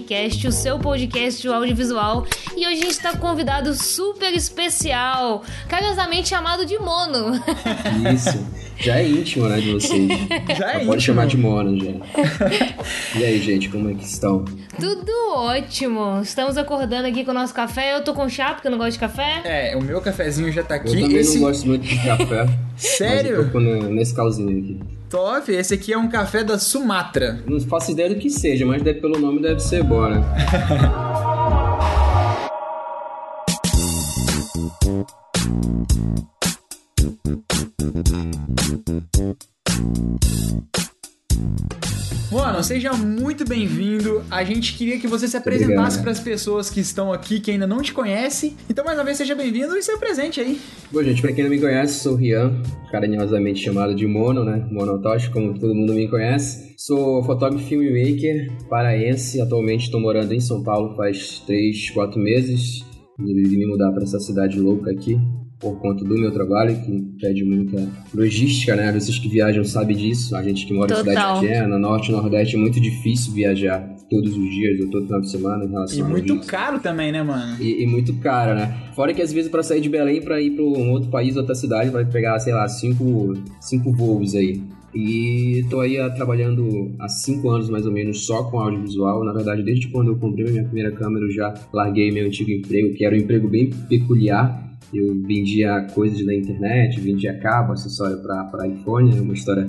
TechCast, o seu podcast de audiovisual. E hoje a gente está com um convidado super especial, carinhosamente chamado de Mono. Isso. Já é íntimo, né, de vocês. Já é Pode íntimo. chamar de Mono, já. E aí, gente, como é que estão? Tudo ótimo. Estamos acordando aqui com o nosso café. Eu tô com chá, porque eu não gosto de café. É, o meu cafezinho já tá Eu aqui. também Esse... não gosto muito de café. Mas eu Sério? tô nesse calzinho aqui. Top, esse aqui é um café da Sumatra. Não faço ideia do que seja, mas deve, pelo nome deve ser bom, né? Mano, seja muito bem-vindo. A gente queria que você se apresentasse para as pessoas que estão aqui, que ainda não te conhecem. Então, mais uma vez, seja bem-vindo e se apresente aí. Bom, gente, pra quem não me conhece, sou o Rian, carinhosamente chamado de Mono, né? Monotosh, como todo mundo me conhece. Sou fotógrafo e filmmaker paraense. Atualmente estou morando em São Paulo faz 3, 4 meses. Resolvi me mudar para essa cidade louca aqui por conta do meu trabalho, que pede muita logística, né? Vocês que viajam sabem disso. A gente que mora em Total. cidade pequena, norte e nordeste, é muito difícil viajar todos os dias ou todo final de semana em relação E muito caro também, né, mano? E, e muito caro, né? Fora que às vezes pra sair de Belém pra ir pra um outro país, outra cidade, vai pegar, sei lá, cinco, cinco voos aí. E tô aí ah, trabalhando há cinco anos mais ou menos só com audiovisual. Na verdade, desde quando eu comprei a minha primeira câmera, eu já larguei meu antigo emprego, que era um emprego bem peculiar. Eu vendia coisas na internet, vendia cabo, acessório pra iPhone, é uma história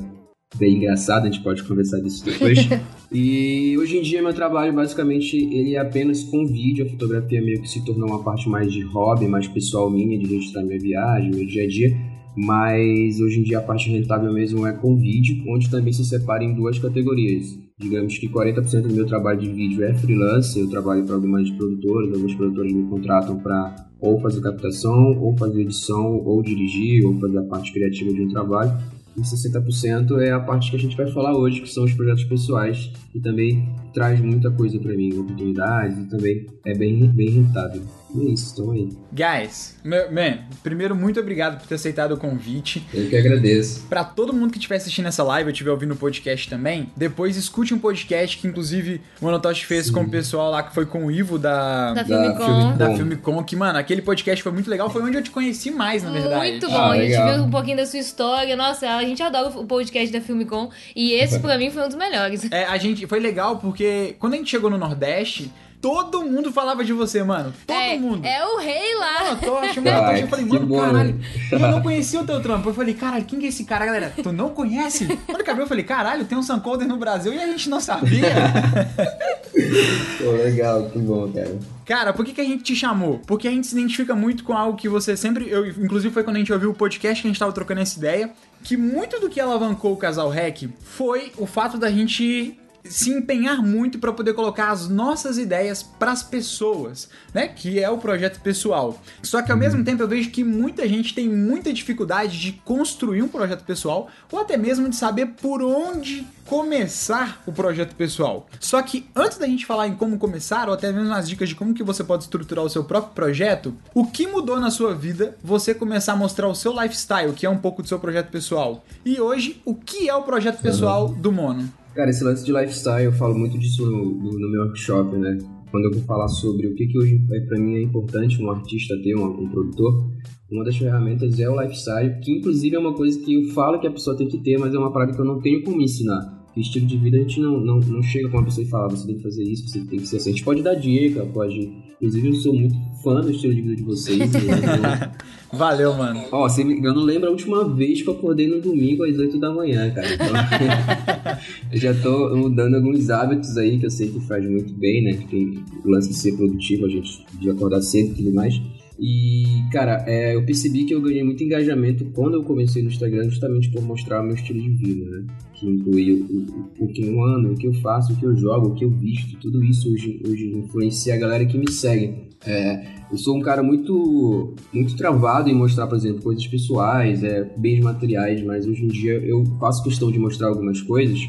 bem engraçada, a gente pode conversar disso depois. E hoje em dia meu trabalho basicamente ele é apenas com vídeo, a fotografia meio que se tornou uma parte mais de hobby, mais pessoal minha, de registrar minha viagem, meu dia a dia. Mas hoje em dia a parte rentável mesmo é com vídeo, onde também se separa em duas categorias. Digamos que 40% do meu trabalho de vídeo é freelance, eu trabalho para algumas produtoras, alguns produtores me contratam para ou fazer captação, ou fazer edição, ou dirigir, ou fazer a parte criativa de um trabalho. E 60% é a parte que a gente vai falar hoje, que são os projetos pessoais, que também traz muita coisa para mim, oportunidades, e também é bem, bem rentável. E é isso, estão aí. Guys, man, primeiro, muito obrigado por ter aceitado o convite. Eu que agradeço. Pra todo mundo que estiver assistindo essa live ou estiver ouvindo o podcast também, depois escute um podcast que, inclusive, o Monotosh fez Sim. com o pessoal lá que foi com o Ivo da, Da da, Filmicom. Filmicom. Filmicom. Que, mano, aquele podcast foi muito legal. Foi onde eu te conheci mais, na verdade. Muito bom, Ah, a gente viu um pouquinho da sua história. Nossa, a gente adora o podcast da Filmicom. E esse, pra mim, foi um dos melhores. É, a gente foi legal porque quando a gente chegou no Nordeste, todo mundo falava de você, mano. Todo é, mundo. é o rei lá. Monotosh, Ai, Monotosh. Eu falei, mano, caralho. né? Eu não conhecia o teu trampo. Eu falei, caralho, quem que é esse cara, galera? Tu não conhece? Quando acabei, eu falei, caralho, tem um Suncoder no Brasil e a gente não sabia. Pô, legal, que bom, cara. Cara, por que, que a gente te chamou? Porque a gente se identifica muito com algo que você sempre. Eu, inclusive foi quando a gente ouviu o podcast que a gente tava trocando essa ideia. Que muito do que alavancou o casal REC foi o fato da gente se empenhar muito para poder colocar as nossas ideias pras pessoas, né? Que é o projeto pessoal. Só que ao mesmo tempo eu vejo que muita gente tem muita dificuldade de construir um projeto pessoal ou até mesmo de saber por onde começar o projeto pessoal. Só que antes da gente falar em como começar ou até mesmo as dicas de como que você pode estruturar o seu próprio projeto, o que mudou na sua vida você começar a mostrar o seu lifestyle, que é um pouco do seu projeto pessoal. E hoje, o que é o projeto pessoal do Mono? Cara, esse lance de lifestyle, eu falo muito disso no, no- no meu workshop, né? Quando eu vou falar sobre o que, que hoje é, para mim é importante um artista ter, um, um produtor, uma das ferramentas é o lifestyle, que inclusive é uma coisa que eu falo que a pessoa tem que ter, mas é uma parada que eu não tenho como ensinar. Estilo de vida a gente não, não, não chega com uma pessoa e fala, você tem que fazer isso, você tem que ser assim. A gente pode dar dica, pode. Inclusive, eu sou muito fã do estilo de vida de vocês. né? Valeu, mano. Ó, se me- eu não lembro a última vez que eu acordei no domingo às 8 da manhã, cara. Então, eu já tô mudando alguns hábitos aí que eu sei que faz muito bem, né? Que tem o lance de ser produtivo, a gente de acordar cedo e tudo mais. E, cara, é, eu percebi que eu ganhei muito engajamento quando eu comecei no Instagram, justamente por mostrar o meu estilo de vida, né? Que inclui o, o, o que eu ando, o que eu faço, o que eu jogo, o que eu visto, tudo isso hoje, hoje influencia a galera que me segue. É, eu sou um cara muito muito travado em mostrar, por exemplo, coisas pessoais, é, bens materiais, mas hoje em dia eu faço questão de mostrar algumas coisas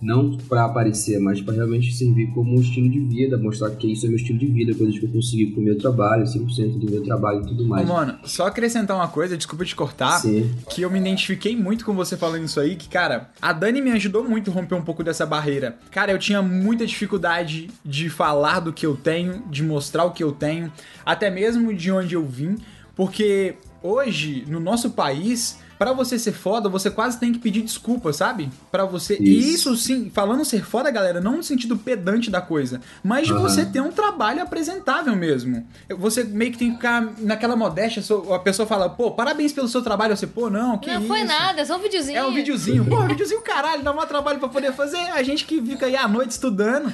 não para aparecer, mas para realmente servir como um estilo de vida, mostrar que isso é meu estilo de vida, coisas que eu consegui com o meu trabalho, 100% do meu trabalho e tudo mais. Mano, só acrescentar uma coisa, desculpa te cortar, Sim. que eu me identifiquei muito com você falando isso aí, que, cara, a Dani me ajudou muito a romper um pouco dessa barreira. Cara, eu tinha muita dificuldade de falar do que eu tenho, de mostrar o que eu tenho, até mesmo de onde eu vim, porque hoje, no nosso país, para você ser foda, você quase tem que pedir desculpa, sabe? Para você. E Isso. isso sim, falando ser foda, galera, não no sentido pedante da coisa, mas de Aham. você ter um trabalho apresentável mesmo. Você meio que tem que ficar naquela modéstia, a pessoa fala, pô, parabéns pelo seu trabalho, você, pô, não, que Não foi isso? nada, é só um videozinho. É um videozinho. Pô, videozinho caralho, dá maior trabalho pra poder fazer. A gente que fica aí à noite estudando.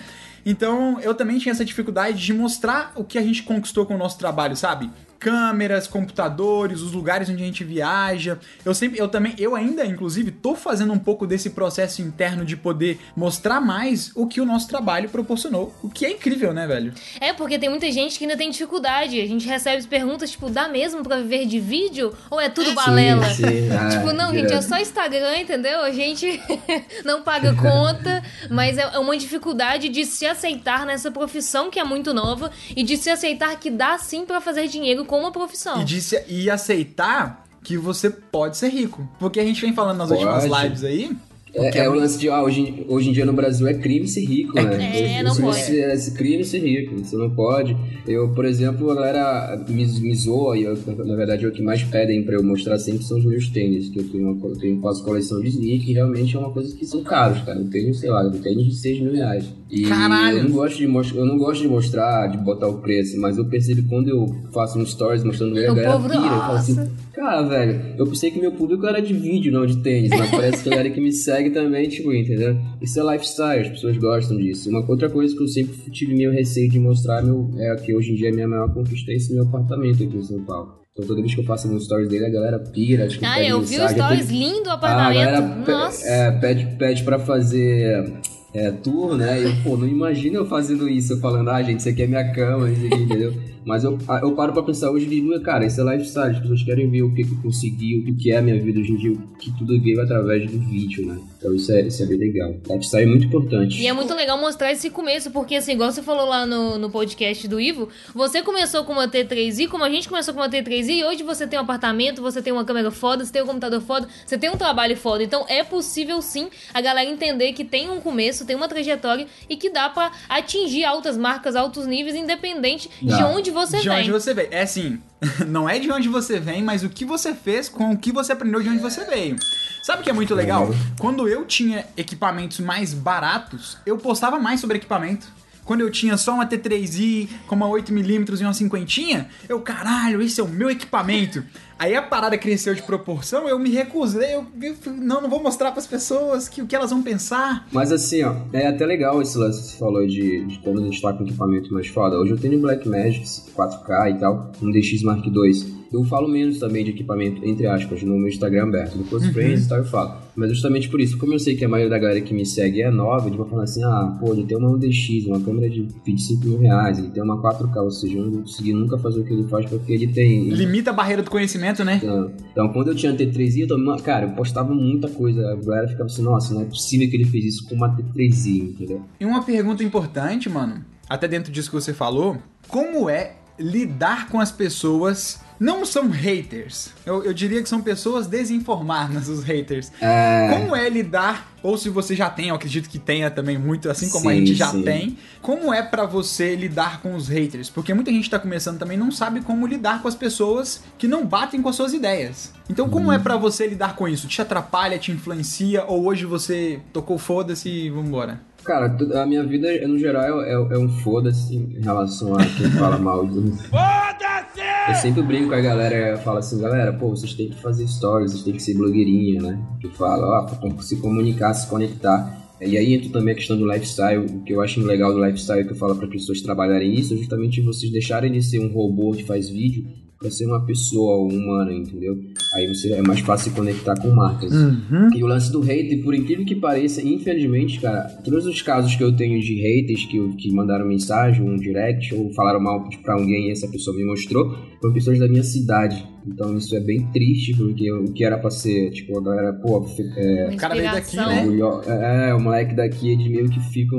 Então, eu também tinha essa dificuldade de mostrar o que a gente conquistou com o nosso trabalho, sabe? Câmeras, computadores, os lugares onde a gente viaja. Eu sempre, eu também, eu ainda, inclusive, tô fazendo um pouco desse processo interno de poder mostrar mais o que o nosso trabalho proporcionou. O que é incrível, né, velho? É, porque tem muita gente que ainda tem dificuldade. A gente recebe as perguntas, tipo, dá mesmo pra viver de vídeo? Ou é tudo balela? Sim, sim. Ah, Tipo, não, gente, é só Instagram, entendeu? A gente não paga conta, mas é uma dificuldade de se aceitar nessa profissão que é muito nova e de se aceitar que dá sim pra fazer dinheiro com uma profissão. E, de se- e aceitar que você pode ser rico. Porque a gente vem falando nas Pode. últimas lives aí. É, é o lance de, ah, hoje, hoje em dia no Brasil é crime ser rico, né? É, não pode. É crime ser rico, você não pode. Eu, por exemplo, a galera me, me zoa, e eu, na verdade é o que mais pedem pra eu mostrar sempre são os meus tênis, que eu tenho, uma, eu tenho faço coleção de sneak e realmente é uma coisa que são caros, cara. Eu tenho, sei lá, eu tenho de 6 mil reais. E Caralho! Eu não, gosto de mostrar, eu não gosto de mostrar, de botar o preço, mas eu percebo quando eu faço um stories mostrando ele, a galera pira. Eu falo assim. Cara, velho, eu pensei que meu público era de vídeo, não de tênis, mas parece que a galera que me segue também, tipo, entendeu? Isso é lifestyle, as pessoas gostam disso. Uma outra coisa que eu sempre tive meio receio de mostrar meu, é que hoje em dia a minha maior conquista é esse meu apartamento aqui em São Paulo. Então toda vez que eu faço um stories dele, a galera pira, tipo, Ah, pede eu vi o stories tem- lindo, o Ah, a apartamento. galera pe- Nossa. é, pede, pede pra fazer é, tour, né? E eu, pô, não imagino eu fazendo isso, eu falando, ah, gente, isso aqui é minha cama, isso aqui, entendeu? Mas eu, ah, eu paro pra pensar hoje e digo, cara, isso é lifestyle, as pessoas querem ver o que, que eu consegui, o que é a minha vida hoje em dia, o que tudo veio através do vídeo, né? Então isso é, isso é bem legal. Lifestyle é muito importante. E é muito legal mostrar esse começo, porque assim, igual você falou lá no, no podcast do Ivo, você começou com uma T3i, como a gente começou com uma T3i, e hoje você tem um apartamento, você tem uma câmera foda, você tem um computador foda, você tem um trabalho foda. Então é possível sim a galera entender que tem um começo, tem uma trajetória e que dá pra atingir altas marcas, altos níveis, independente de Dá. onde você de vem. onde você veio. É assim, não é de onde você vem, mas o que você fez com o que você aprendeu de onde você veio. Sabe o que é muito legal? Uhum. Quando eu tinha equipamentos mais baratos, eu postava mais sobre equipamento. Quando eu tinha só uma T3i com uma 8mm e uma cinquentinha, eu, caralho, esse é o meu equipamento. Aí a parada cresceu de proporção, eu me recusei, eu, eu não, não vou mostrar pras pessoas que, o que elas vão pensar. Mas assim, ó, é até legal esse lance que você falou de, de quando a gente tá com equipamento mais foda. Hoje eu tenho um Blackmagic 4K e tal, um DX Mark II. Eu falo menos também de equipamento, entre aspas, no meu Instagram aberto. No Close Friends e tal eu falo. Mas justamente por isso, como eu sei que a maioria da galera que me segue é nova, eles vão falar assim, ah, pô, ele tem uma DX, uma câmera de 25 mil reais, ele tem uma 4K, ou seja, eu não vou conseguir nunca fazer o que ele faz porque ele tem... Limita a barreira do conhecimento, né? Então, então, quando eu tinha T3i, eu também, cara, eu postava muita coisa. A galera ficava assim, nossa, não é possível que ele fez isso com uma T3i, entendeu? E uma pergunta importante, mano, até dentro disso que você falou, como é lidar com as pessoas não são haters. Eu, eu diria que são pessoas desinformadas, os haters. É, Como é lidar, ou se você já tem, eu acredito que tenha também muito, assim como a Sim, gente já sim. tem, como é pra você lidar com os haters? Porque muita gente tá começando também e não sabe como lidar com as pessoas que não batem com as suas ideias. Então como é pra você lidar com isso? Te atrapalha, te influencia, ou hoje você tocou foda-se e vambora? Cara, a minha vida, no geral, é, é um foda-se em relação a quem fala mal de Foda-se! Eu sempre brinco com a galera, falo assim, galera, pô, vocês têm que fazer stories, vocês têm que ser blogueirinha, né? Que fala, ó, pra se comunicar, se conectar. E aí entra também a questão do lifestyle, o que eu acho legal do lifestyle que eu falo para pessoas trabalharem isso, é justamente vocês deixarem de ser um robô que faz vídeo pra ser uma pessoa humana, entendeu? Aí você é mais fácil se conectar com marcas. Uhum. E o lance do hater, por incrível que pareça, infelizmente, cara, todos os casos que eu tenho de haters que, que mandaram mensagem, um direct, ou falaram mal pra alguém e essa pessoa me mostrou, foram pessoas da minha cidade. Então isso é bem triste, porque o que era pra ser, tipo, a galera, pô, é, O cara veio daqui, né? orgulho- é, o moleque daqui eles meio que ficam.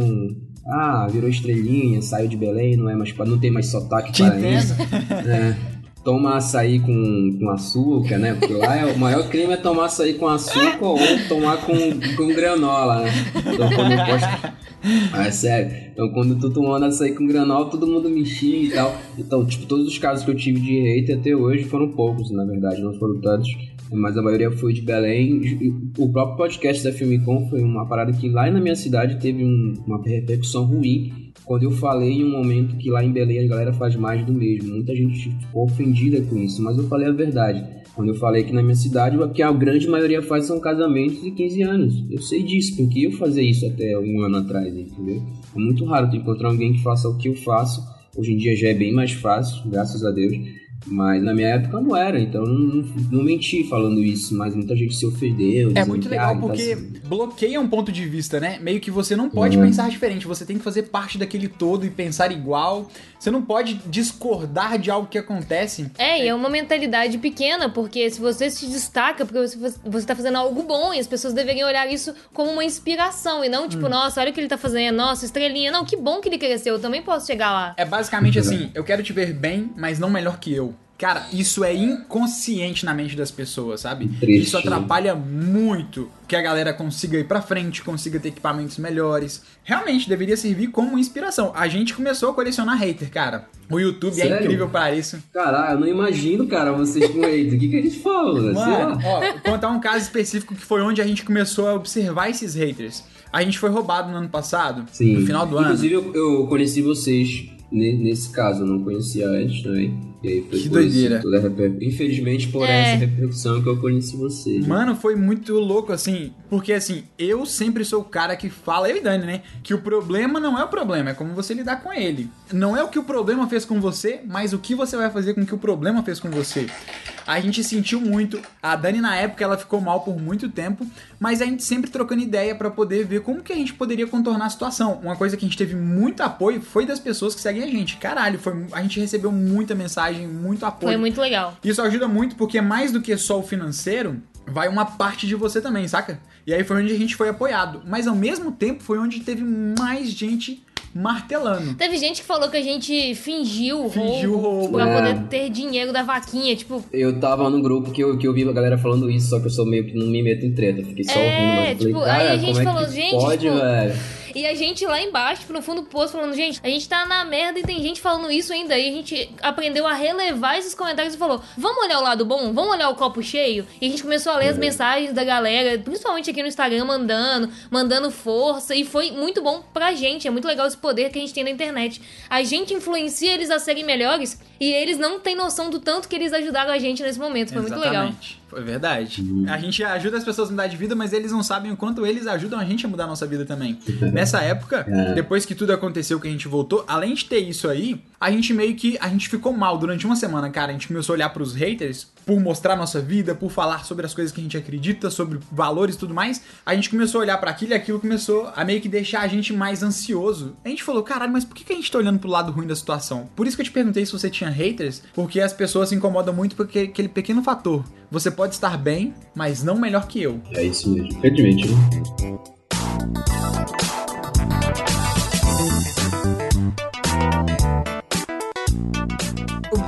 Ah, virou estrelinha, saiu de Belém, não é mais não tem mais sotaque paraense. É, toma açaí com, com açúcar, né? Porque lá é, o maior crime é tomar açaí com açúcar ou tomar com, com granola, né? Então quando posto. Ah, é sério. Então quando eu tô tomando açaí com granola, todo mundo me xinga e tal. Então, tipo, todos os casos que eu tive de hater até hoje foram poucos, na verdade, não foram tantos. Mas a maioria foi de Belém. O próprio podcast da Filmicom foi uma parada que lá na minha cidade teve um- uma repercussão ruim quando eu falei em um momento que lá em Belém a galera faz mais do mesmo. Muita gente ficou ofendida com isso, mas eu falei a verdade. Quando eu falei que na minha cidade, o que a grande maioria faz são casamentos de 15 anos. Eu sei disso, porque eu fazia isso até um ano atrás, entendeu? É muito raro tu encontrar alguém que faça o que eu faço. Hoje em dia já é bem mais fácil, graças a Deus. Mas na minha época não era, então eu não, não menti falando isso, mas muita gente se ofendeu. É muito legal ah, tá porque bloqueia um ponto de vista, né? Meio que você não pode Uhum. pensar diferente, você tem que fazer parte daquele todo e pensar igual. Você não pode discordar de algo que acontece. É, e é uma mentalidade pequena, porque se você se destaca, porque você, você tá fazendo algo bom, e as pessoas deveriam olhar isso como uma inspiração, e não tipo, nossa, olha o que ele tá fazendo, nossa, estrelinha. Não, que bom que ele cresceu, eu também posso chegar lá. É basicamente assim, eu quero te ver bem, mas não melhor que eu. Cara, isso é inconsciente na mente das pessoas, sabe? Triste, isso atrapalha muito que a galera consiga ir pra frente, consiga ter equipamentos melhores. Realmente deveria servir como inspiração. A gente começou a colecionar hater, cara. O YouTube é Sério? incrível para isso. Caralho, eu não imagino, cara, vocês com hater. O que, que a gente fala? Mano, ó, vou contar um caso específico que foi onde a gente começou a observar esses haters. A gente foi roubado no ano passado, Sim. no final do ano. Inclusive, eu, eu conheci vocês nesse caso, eu não conhecia antes também. E aí foi Que isso, doideira. toda a reper- Infelizmente, por É. essa repercussão que eu conheci vocês. Mano, foi muito louco, assim, porque assim, eu sempre sou o cara que fala, eu e Dani, né? Que o problema não é o problema, é como você lidar com ele. Não é o que o problema fez com você, mas o que você vai fazer com o que o problema fez com você. A gente sentiu muito. A Dani, na época, ela ficou mal por muito tempo, mas a gente sempre trocando ideia pra poder ver como que a gente poderia contornar a situação. Uma coisa que a gente teve muito apoio foi das pessoas que seguem a gente. Caralho, foi, a gente recebeu muita mensagem, muito apoio. Foi muito legal. Isso ajuda muito porque mais do que só o financeiro, vai uma parte de você também, saca? E aí foi onde a gente foi apoiado. Mas ao mesmo tempo foi onde teve mais gente martelando. Teve gente que falou que a gente fingiu, Fingiu roubo, roubo. pra É. poder ter dinheiro da vaquinha, tipo... Eu tava num grupo que eu, que eu vi a galera falando isso, só que eu sou meio que não me meto em treta. Fiquei só É, ouvindo, mas falei, tipo, cara, aí a gente como é falou, que gente, pode, tipo, velho? E a gente lá embaixo, tipo, no fundo do poço, falando, gente, a gente tá na merda e tem gente falando isso ainda. E a gente aprendeu a relevar esses comentários e falou: vamos olhar o lado bom? Vamos olhar o copo cheio? E a gente começou a ler as mensagens da galera, principalmente aqui no Instagram, mandando, mandando força. E foi muito bom pra gente. É muito legal esse poder que a gente tem na internet. A gente influencia eles a serem melhores e eles não têm noção do tanto que eles ajudaram a gente nesse momento. Foi muito legal. Foi verdade. A gente ajuda as pessoas a mudar de vida, mas eles não sabem o quanto eles ajudam a gente a mudar a nossa vida também. Nessa época, depois que tudo aconteceu, que a gente voltou, além de ter isso aí, a gente meio que a gente ficou mal durante uma semana, cara. A gente começou a olhar pros haters por mostrar nossa vida, por falar sobre as coisas que a gente acredita, sobre valores e tudo mais. A gente começou a olhar pra aquilo e aquilo começou a meio que deixar a gente mais ansioso. A gente falou, caralho, mas por que a gente tá olhando pro lado ruim da situação? Por isso que eu te perguntei se você tinha haters, porque as pessoas se incomodam muito por aquele aquele pequeno fator. Você pode estar bem, mas não melhor que eu. É isso mesmo, infelizmente, né?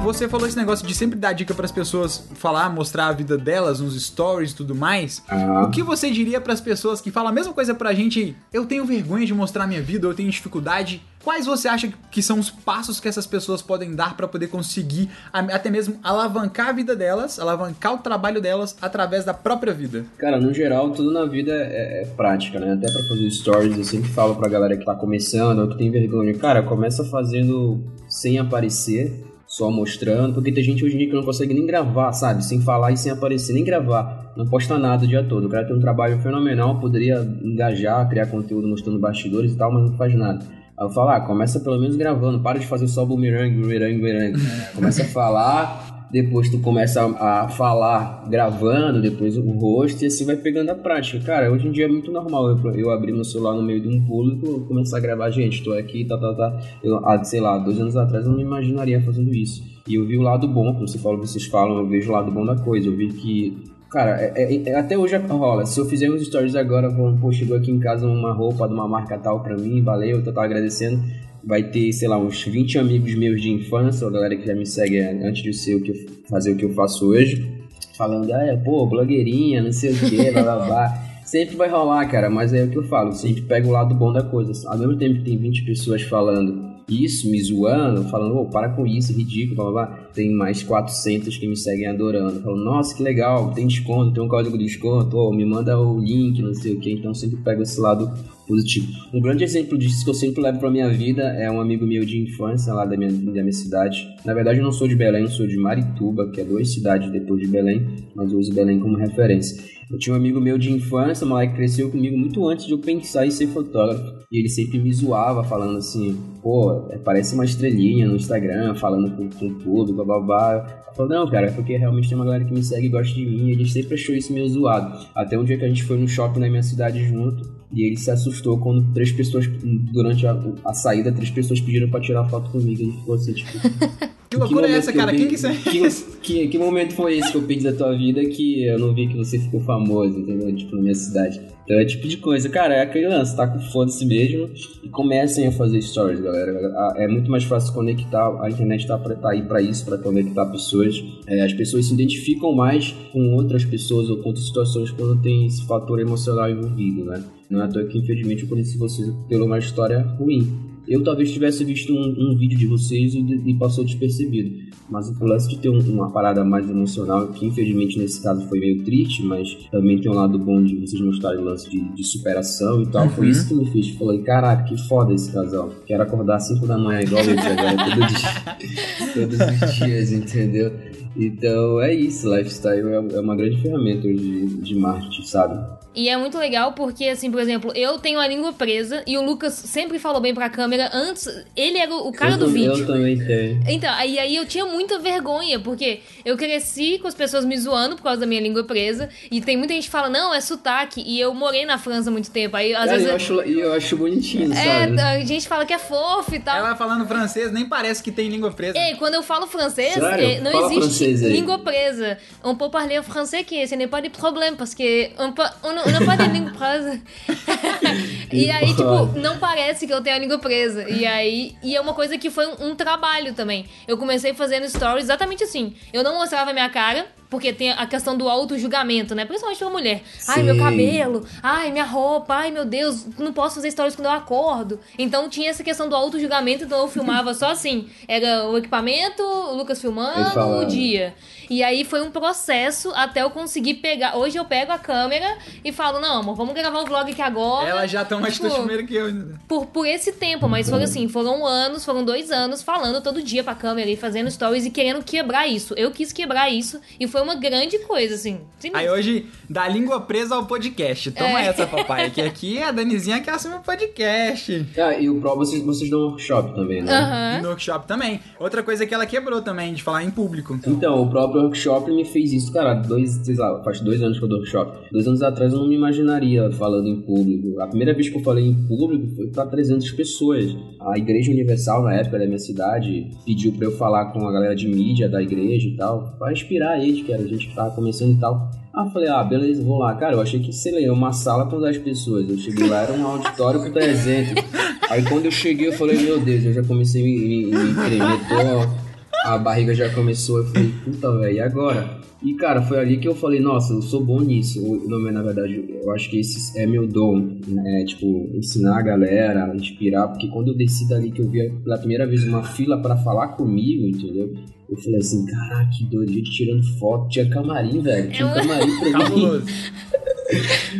Você falou esse negócio de sempre dar dica pras pessoas falar, mostrar a vida delas nos stories e tudo mais. Ah. O que você diria pras pessoas que falam a mesma coisa pra gente? Eu tenho vergonha de mostrar minha vida, eu tenho dificuldade. Quais você acha que são os passos que essas pessoas podem dar pra poder conseguir até mesmo alavancar a vida delas, alavancar o trabalho delas através da própria vida? Cara, no geral, tudo na vida é, é prática, né? Até pra fazer stories, eu sempre falo pra galera que tá começando ou que tem vergonha. Cara, começa fazendo sem aparecer, só mostrando, porque tem gente hoje em dia que não consegue nem gravar, sabe? Sem falar e sem aparecer, nem gravar. Não posta nada o dia todo. O cara tem um trabalho fenomenal, poderia engajar, criar conteúdo mostrando bastidores e tal, mas não faz nada. Aí eu falo, ah, começa pelo menos gravando, para de fazer só bumerangue, bumerangue, bumerangue. Começa a falar depois tu começa a, falar gravando, depois o rosto, e assim vai pegando a prática. Cara, hoje em dia é muito normal eu, abrir meu celular no meio de um público começar a gravar, gente, tô aqui, tá, tá, tá. Eu, sei lá, dois anos atrás eu não me imaginaria fazendo isso. E eu vi o lado bom, como você fala, vocês falam, eu vejo o lado bom da coisa. Eu vi que Cara, é, é, é, até hoje rola. Se eu fizer uns stories agora, vou, pô, chegou aqui em casa uma roupa de uma marca tal pra mim, valeu, eu tô agradecendo vai ter, sei lá, uns 20 amigos meus de infância, a galera que já me segue antes de ser o que eu, fazer o que eu faço hoje, falando, ah, é, pô, blogueirinha, não sei o que, blá blá blá. Sempre vai rolar, cara, mas é o que eu falo, sempre pega o lado bom da coisa. Ao mesmo tempo que tem 20 pessoas falando isso, me zoando, falando, oh, para com isso, ridículo, blá blá blá. Tem mais 400 que me seguem adorando, falando, nossa, que legal, tem desconto, tem um código de desconto, oh, me manda o link, não sei o que. Então sempre pega esse lado positivo. Um grande exemplo disso que eu sempre levo pra minha vida é um amigo meu de infância lá da minha, da minha cidade. Na verdade, eu não sou de Belém, eu sou de Marituba, que é duas cidades depois de Belém, mas eu uso Belém como referência. Eu tinha um amigo meu de infância, o moleque cresceu comigo muito antes de eu pensar em ser fotógrafo. E ele sempre me zoava, falando assim, pô, é, parece uma estrelinha no Instagram, falando com, com tudo, blá blá blá. Eu falei, não, cara, é porque realmente tem uma galera que me segue e gosta de mim, e ele sempre achou isso meio zoado. Até um dia que a gente foi no shopping na minha cidade junto, e ele se assustou quando três pessoas, durante a, a saída, três pessoas pediram pra tirar foto comigo. Ele ficou assim, tipo. Que loucura que é essa, cara? Que? Que, que, que, momento foi esse que eu pedi da tua vida que eu não vi que você ficou famoso, entendeu? Tipo, na minha cidade. Então é tipo de coisa. Cara, é aquele lance, tá com foda-se mesmo e comecem a fazer stories, galera. É muito mais fácil conectar, a internet tá, pra, tá aí pra isso, pra conectar pessoas. É, as pessoas se identificam mais com outras pessoas ou com outras situações quando tem esse fator emocional envolvido, né? Não é à toa que, infelizmente, eu conheci vocês pela uma história ruim. Eu talvez tivesse visto um, um vídeo de vocês e, e, passou despercebido. Mas o lance de ter um, uma parada mais emocional, que infelizmente nesse caso foi meio triste, mas também tem um lado bom de vocês mostrarem o lance de, de superação e tal. Uhum. Foi isso que me fez. Falei, caraca, que foda esse casal. Quero acordar às 5 da manhã igual eles agora, todo dia, todos os dias, entendeu? Então é isso, lifestyle é, é uma grande ferramenta de, de marketing, sabe? E é muito legal porque, assim, por exemplo, eu tenho a língua presa e o Lucas sempre falou bem pra câmera antes. Ele era o cara eu, do vídeo. Eu também tenho. Então, aí, aí eu tinha muita vergonha, porque eu cresci com as pessoas me zoando por causa da minha língua presa. E tem muita gente que fala, não, é sotaque. E eu morei na França há muito tempo. Aí, às cara, vezes. Eu acho, eu acho bonitinho, é, sabe? A gente fala que é fofo e tal. Ela falando francês, nem parece que tem língua presa. É, quando eu falo francês, é, não Fala existe língua presa. On peut parler français que ce n'est pas de problème, parce que on, peut, on, on n'a pas de língua presa. e aí, tipo, não parece que eu tenho a língua presa. E aí, e é uma coisa que foi um, um trabalho também. Eu comecei fazendo stories exatamente assim. Eu não mostrava minha cara, porque tem a questão do auto-julgamento, né? Principalmente pra mulher. Sim. Ai, meu cabelo. Ai, minha roupa. Ai, meu Deus. Não posso fazer stories quando eu acordo. Então tinha essa questão do auto-julgamento. Então eu filmava só assim. Era o equipamento, o Lucas filmando, o dia. E aí foi um processo até eu conseguir pegar. Hoje eu pego a câmera e falo, não, amor, vamos gravar um vlog aqui agora. Ela já tá mais tipo, primeiro que eu. Por, por esse tempo, mas foi assim, foram anos, foram dois anos falando todo dia pra câmera e fazendo stories e querendo quebrar isso. Eu quis quebrar isso e foi uma grande coisa, assim. Aí hoje, da língua presa ao podcast. Toma é. essa, papai. Que aqui é a Danizinha que assume o podcast. Ah, e o Pro vocês, vocês dão workshop também, né? Uhum. No workshop também. Outra coisa que ela quebrou também, de falar em público. Então, o próprio workshop me fez isso, cara, dois, sei lá, faz dois anos que eu dou workshop. Dois anos atrás eu não me imaginaria falando em público. A primeira vez que eu falei em público foi para 300 pessoas. A Igreja Universal, na época da minha cidade, pediu para eu falar com a galera de mídia da igreja e tal, para inspirar eles, que era a gente que tava começando e tal. Ah, falei, ah, beleza, vou lá. Cara, eu achei que, sei lá, uma sala com 10 pessoas. Eu cheguei lá, era um auditório com 300. Aí quando eu cheguei, eu falei, meu Deus, eu já comecei a me, me, me tremer, tô a barriga já começou, eu falei, puta, velho, e agora? E, cara, foi ali que eu falei, nossa, eu sou bom nisso. O nome, na verdade, eu acho que esse é meu dom, né? Tipo, ensinar a galera, inspirar, porque quando eu desci dali, que eu vi pela primeira vez uma fila para falar comigo, entendeu? Eu falei assim, caraca, que doido, gente tirando foto. Tinha camarim, velho. Tinha um camarim pra mim.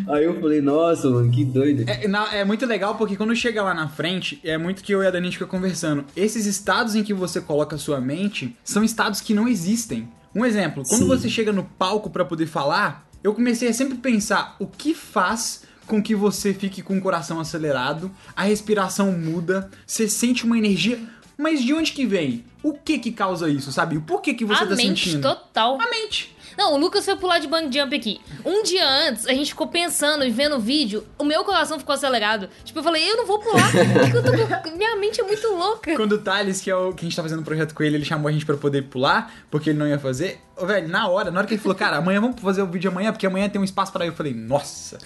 Aí eu falei, nossa, mano, que doido. É, na, é, muito legal porque quando chega lá na frente, é muito que eu e a Dani fica conversando. Esses estados em que você coloca a sua mente são estados que não existem. Um exemplo, quando Sim. você chega no palco para poder falar, eu comecei a sempre pensar o que faz com que você fique com o coração acelerado, a respiração muda, você sente uma energia Mas de onde que vem? O que que causa isso, sabe? O porquê que você a tá mente sentindo? total. A mente. Não, o Lucas foi pular de bang jump aqui. Um dia antes, a gente ficou pensando e vendo o vídeo, o meu coração ficou acelerado. Tipo, eu falei, eu não vou pular. Tô... Minha mente é muito louca. Quando o Thales, que é o que a gente tá fazendo um projeto com ele, ele chamou a gente pra poder pular, porque ele não ia fazer. Velho, na hora, na hora que ele falou, cara, amanhã vamos fazer o vídeo amanhã, porque amanhã tem um espaço ir. Eu falei, nossa,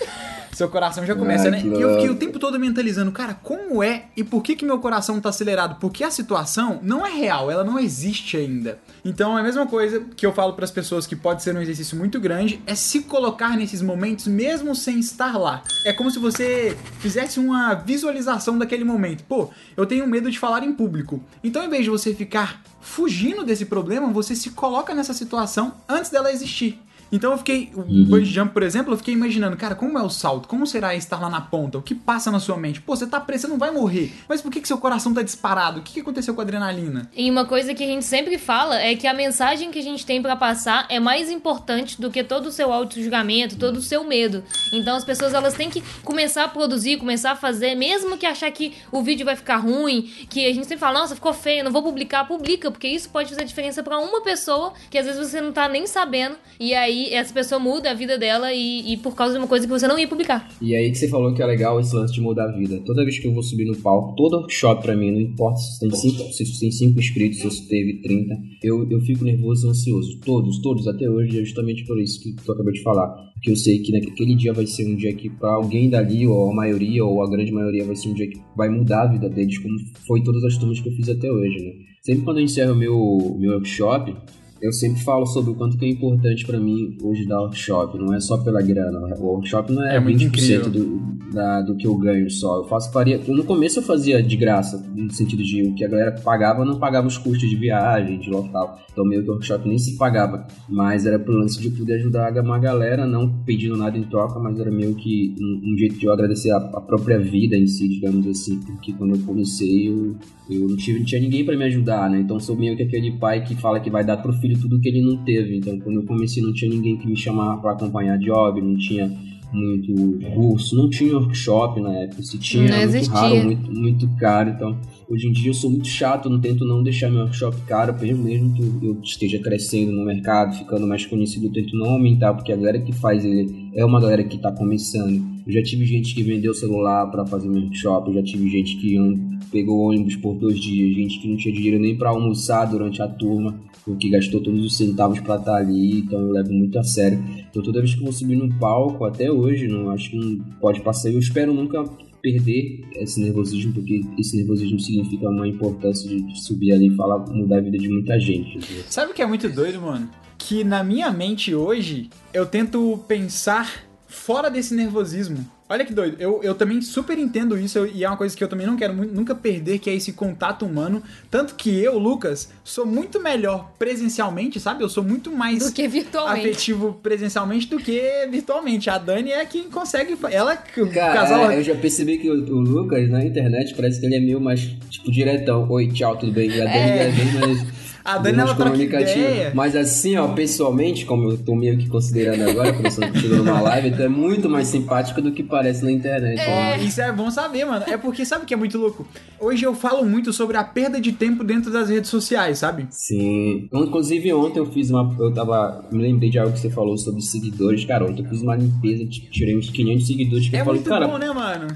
seu coração já começa, Ai, né? E eu fiquei o tempo todo mentalizando, cara, como é e por que que meu coração tá acelerado? Porque a situação não é real, ela não existe ainda. Então é a mesma coisa que eu falo pras pessoas que pode ser um exercício muito grande, é se colocar nesses momentos mesmo sem estar lá. É como se você fizesse uma visualização daquele momento. Pô, eu tenho medo de falar em público. Então, em vez de você ficar fugindo desse problema, você se coloca nessa situação antes dela existir. Então eu fiquei, o bungee jump, por exemplo, eu fiquei imaginando, cara, como é o salto? Como será estar lá na ponta? O que passa na sua mente? Pô, você tá preso, você não vai morrer. Mas por que, que seu coração tá disparado? O que, que aconteceu com a adrenalina? E uma coisa que a gente sempre fala é que a mensagem que a gente tem pra passar é mais importante do que todo o seu auto-julgamento, todo o seu medo. Então as pessoas elas têm que começar a produzir, começar a fazer, mesmo que achar que o vídeo vai ficar ruim, que a gente sempre fala, nossa, ficou feio, não vou publicar, publica, porque isso pode fazer diferença pra uma pessoa que às vezes você não tá nem sabendo, e aí essa pessoa muda a vida dela e, e por causa de uma coisa que você não ia publicar. E aí que você falou que é legal esse lance de mudar a vida. Toda vez que eu vou subir no palco, todo workshop pra mim, não importa se tem cinco, se tem cinco inscritos se teve 30, eu, eu fico nervoso e ansioso. Todos, todos, até hoje, é justamente por isso que tu acabou de falar. Porque eu sei que naquele dia vai ser um dia que pra alguém dali, ou a maioria, ou a grande maioria, vai ser um dia que vai mudar a vida deles, como foi todas as turmas que eu fiz até hoje, né? Sempre quando eu encerro o meu, meu workshop, eu sempre falo sobre o quanto que é importante pra mim hoje dar workshop, não é só pela grana. O workshop não é, É muito 20% incrível. do, da- do que eu ganho só. Eu faço faria. No começo eu fazia de graça, no sentido de o que a galera pagava, não pagava os custos de viagem, de local. Então meio que o workshop nem se pagava. Mas era pro lance de poder ajudar uma galera, não pedindo nada em troca, mas era meio que um, um jeito de eu agradecer a, a própria vida em si, digamos assim. Porque quando eu comecei, eu, eu não, tive, não tinha ninguém pra me ajudar, né? Então sou meio que aquele pai que fala que vai dar pro filho tudo que ele não teve. Então quando eu comecei não tinha ninguém que me chamava pra acompanhar job, não tinha muito curso, não tinha workshop na época, se tinha Não era muito raro, muito, muito caro, então hoje em dia eu sou muito chato, não tento não deixar meu workshop caro, mesmo mesmo que eu esteja crescendo no mercado, ficando mais conhecido, eu tento não aumentar, porque a galera que faz ele é uma galera que tá começando. Eu já tive gente que vendeu celular para fazer workshop, eu já tive gente que pegou ônibus por dois dias, gente que não tinha dinheiro nem para almoçar durante a turma, porque gastou todos os centavos para estar ali, então eu levo muito a sério. Então toda vez que eu vou subir no palco, até hoje, não acho que não pode passar. Eu espero nunca perder esse nervosismo, porque esse nervosismo significa uma importância de, subir ali e falar, mudar a vida de muita gente. entendeu? Sabe o que é muito doido, mano? Que na minha mente hoje, eu tento pensar fora desse nervosismo. Olha que doido, eu, eu também super entendo isso eu- e é uma coisa que eu também não quero nunca perder, que é esse contato humano. Tanto que eu, Lucas, sou muito melhor presencialmente, sabe? Eu sou muito mais Do que virtualmente. afetivo presencialmente do que virtualmente. A Dani é quem consegue. Ela, o Cara, casal. é, eu já percebi que o, o Lucas na internet parece que ele é meio mais, tipo, diretão. Oi, tchau, tudo bem? E a Dani É. é bem mais. A Dani, ela troca ideia. Mas assim, ó, pessoalmente, como eu tô meio que considerando agora, estou chegando numa live, tu é muito mais simpática do que parece na internet. né? Ó, isso é bom saber, mano. É porque sabe o que é muito louco? Hoje eu falo muito sobre a perda de tempo dentro das redes sociais, sabe? Sim. Inclusive ontem eu fiz uma. Eu tava. Me lembrei de algo que você falou sobre seguidores. Cara, ontem eu fiz uma limpeza, tirei uns 500 seguidores. Que É eu falei, muito cara, bom, né, mano?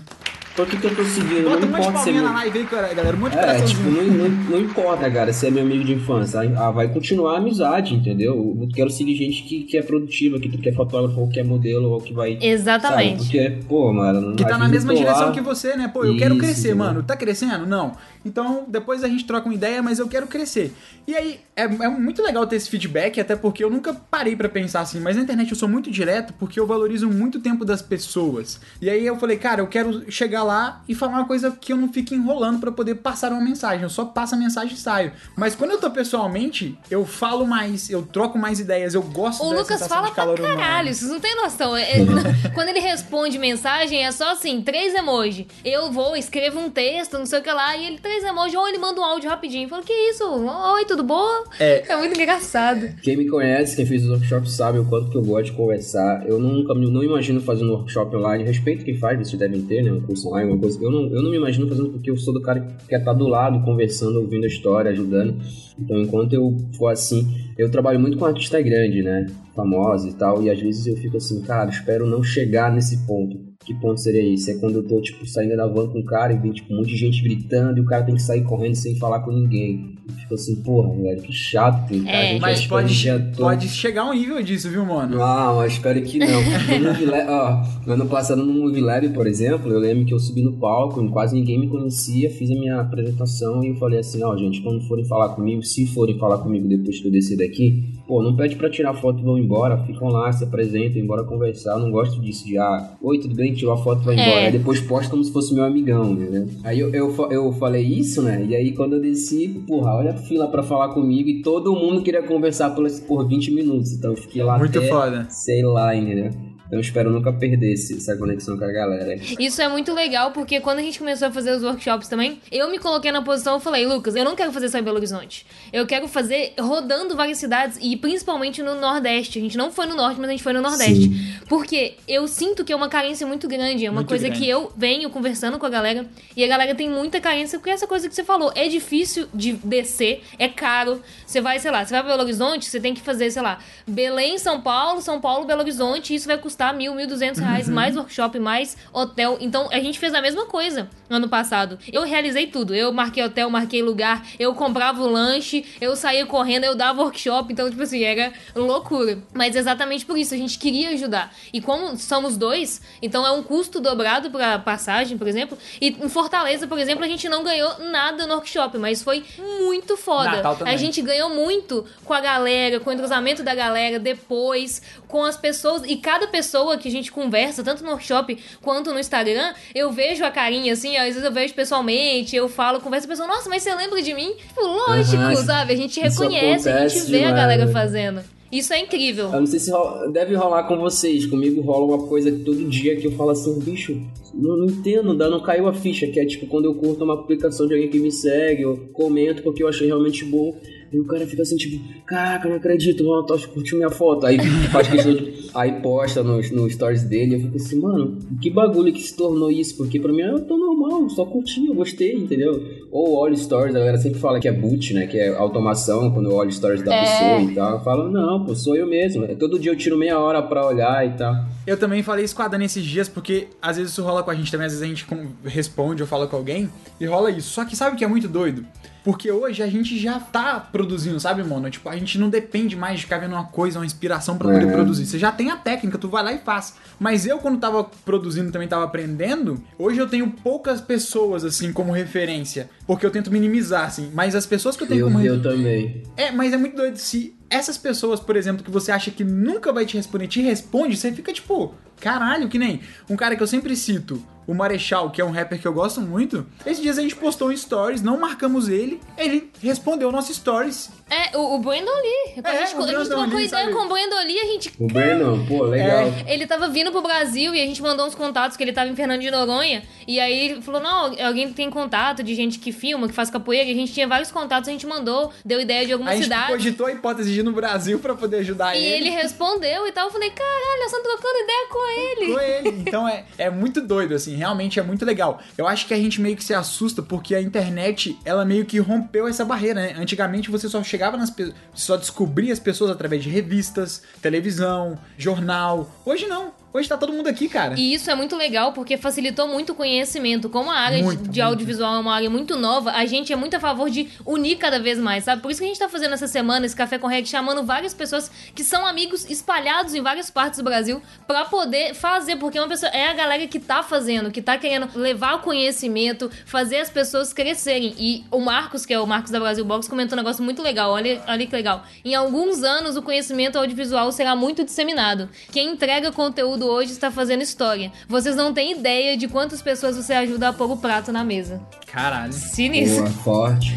Por que, que eu tô seguindo? Bota um não monte de importa se é palminha meu... na live aí, cara- galera. Um monte de É, tipo, não, não, não importa, cara, se é meu amigo de infância. Ah, vai continuar a amizade, entendeu? Eu quero seguir gente que, que é produtiva, que, que é fotógrafo, ou que é modelo, ou que vai. Exatamente. Sabe? Porque, pô, mano. Que tá na mesma direção lá- que você, né? Pô, eu quero Isso, crescer, entendeu? mano. Tá crescendo? Não. Então, depois a gente troca uma ideia, mas eu quero crescer. E aí, é, é muito legal ter esse feedback, até porque eu nunca parei pra pensar assim, mas na internet eu sou muito direto porque eu valorizo muito o tempo das pessoas. E aí eu falei, cara, eu quero chegar lá e falar uma coisa que eu não fique enrolando pra poder passar uma mensagem. Eu só passo a mensagem e saio. Mas quando eu tô pessoalmente, eu falo mais, eu troco mais ideias, eu gosto O da Lucas fala de pra caralho, vocês não têm noção. É- é- quando ele responde mensagem, é só assim, três emojis. Eu vou, escrevo um texto, não sei o que lá, e ele três emojis, ou ele manda um áudio rapidinho. Fala, que isso? Oi, tudo bom? É. É muito engraçado. Quem me conhece, quem fez os workshops sabe o quanto que eu gosto de conversar. Eu nunca me- não imagino fazendo um workshop online. Respeito quem faz, vocês devem ter, né? Um curso alguma coisa. Eu não, eu não me imagino fazendo porque eu sou do cara que quer estar do lado, conversando, ouvindo a história, ajudando. Então, enquanto eu for assim, eu trabalho muito com artista grande, né? Famosa e tal, e às vezes eu fico assim, cara, espero não chegar nesse ponto que ponto seria isso? É quando eu tô, tipo, saindo da van com um cara e vem, tipo, um monte de gente gritando e o cara tem que sair correndo sem falar com ninguém. E fico assim, porra, velho, que chato. Tem cara, É. gente Mas pode, pode chegar a um nível disso, viu, mano? ah, mas espero que não. No Movie Lab, ó, no ano passado no Movie Lab, por exemplo, eu lembro que eu subi no palco, e quase ninguém me conhecia, fiz a minha apresentação e eu falei assim, ó, gente, quando forem falar comigo, se forem falar comigo depois que eu descer daqui, pô, não pede pra tirar foto e vão embora, ficam lá, se apresentam, embora conversar, eu não gosto disso de, ah, oi, tudo bem, tirou a foto e vai É. embora. Aí depois posta como se fosse meu amigão, né? Aí eu, eu, eu falei isso, né? E aí quando eu desci, porra, olha a fila pra falar comigo e todo mundo queria conversar por, por 20 minutos, então eu fiquei lá Muito até foda. sei lá, entendeu? Então eu espero nunca perder esse- essa conexão com a galera. Isso é muito legal, porque quando a gente começou a fazer os workshops também, eu me coloquei na posição e falei, Lucas, eu não quero fazer só em Belo Horizonte. Eu quero fazer rodando várias cidades e principalmente no Nordeste. A gente não foi no Norte, mas a gente foi no Nordeste. Sim. Porque eu sinto que é uma carência muito grande. É uma Muito coisa grande. que eu venho conversando com a galera e a galera tem muita carência, porque essa coisa que você falou, é difícil de descer, é caro. Você vai, sei lá, você vai pra Belo Horizonte, você tem que fazer, sei lá, Belém, São Paulo, São Paulo, Belo Horizonte, e isso vai custar mil, mil duzentos reais, mais workshop, mais hotel. Então a gente fez a mesma coisa ano passado. Eu realizei tudo. Eu marquei hotel, marquei lugar, eu comprava o lanche, eu saía correndo, eu dava workshop, então, tipo assim, era loucura. Mas exatamente por isso, a gente queria ajudar. E como somos dois, então é um custo dobrado pra passagem, por exemplo. E em Fortaleza, por exemplo, a gente não ganhou nada no workshop, mas foi muito foda. A gente ganhou muito com a galera, com o entrosamento da galera, depois, com as pessoas. E cada pessoa que a gente conversa, tanto no workshop quanto no Instagram, eu vejo a carinha assim, às vezes eu vejo pessoalmente, eu falo, converso com a pessoa, nossa, mas você lembra de mim? Tipo, lógico, Aham, sabe? A gente reconhece, a gente vê a demais, galera né? fazendo. Isso é incrível. Eu não sei se rola- deve rolar com vocês. Comigo rola uma coisa que todo dia que eu falo assim, bicho, não, não entendo, ainda não caiu a ficha, que é tipo quando eu curto uma publicação de alguém que me segue, eu comento porque eu achei realmente bom. E o cara fica assim, tipo, caraca, não acredito, o Tosh curtiu minha foto. Aí faz questão de, Aí posta no, no stories dele, eu fico assim, mano, que bagulho que se tornou isso? Porque pra mim é tão normal, só curti, eu gostei, entendeu? Ou olho stories, a galera sempre fala que é boot, né? Que é automação, quando eu olho stories da É. pessoa e tal. Eu falo, não, pô, sou eu mesmo. Todo dia eu tiro meia hora pra olhar e tal. Eu também falei isso com a Dani esses dias, porque às vezes isso rola com a gente também, às vezes a gente responde ou fala com alguém e rola isso. Só que sabe o que é muito doido? Porque hoje a gente já tá produzindo, sabe, mano? Tipo, a gente não depende mais de ficar vendo uma coisa, uma inspiração pra poder É. produzir. Você já tem a técnica, tu vai lá e faz. Mas eu, quando tava produzindo, também tava aprendendo, hoje eu tenho poucas pessoas, assim, como referência. Porque eu tento minimizar, assim. Mas as pessoas que eu tenho Eu, como eu também. é, mas é muito doido. Se essas pessoas, por exemplo, que você acha que nunca vai te responder, te responde, você fica tipo, caralho, que nem um cara que eu sempre cito, o Marechal, que é um rapper que eu gosto muito. Esses dias a gente postou um stories, não marcamos ele, ele respondeu o nosso stories. É, o, o. Quando É, a gente, o a gente trocou ideia sabe? com o Brandon Lee, a gente O Breno, pô, legal. É. Ele tava vindo pro Brasil e a gente mandou uns contatos que ele tava em Fernando de Noronha. E aí ele falou: não, alguém tem contato de gente que filma, que faz capoeira. E a gente tinha vários contatos, a gente mandou, deu ideia de alguma A gente cidade. cogitou a hipótese de no Brasil pra poder ajudar E ele respondeu e tal. Eu falei, caralho, nós estamos trocando ideia com ele. com ele. Então é, é muito doido, assim, realmente é muito legal. Eu acho que a gente meio que se assusta porque a internet, ela meio que rompeu essa barreira, né? Antigamente você só chegava nas pessoas, só descobria as pessoas através de revistas, televisão, jornal. Hoje não. Hoje tá todo mundo aqui, cara. E isso é muito legal porque facilitou muito o conhecimento. Como a área de- Muito, de muito. audiovisual é uma área muito nova, a gente é muito a favor de unir cada vez mais, sabe? Por isso que a gente tá fazendo essa semana esse Café com Reg, chamando várias pessoas que são amigos espalhados em várias partes do Brasil pra poder fazer, porque uma pessoa é a galera que tá fazendo, que tá querendo levar o conhecimento, fazer as pessoas crescerem. E o Marcos, que é o Marcos da Brasil Box, comentou um negócio muito legal. Olha, olha que legal. Em alguns anos o conhecimento audiovisual será muito disseminado. Quem entrega conteúdo hoje está fazendo história. Vocês não têm ideia de quantas pessoas você ajuda a pôr o prato na mesa. Caralho. Sinistro. Boa, forte.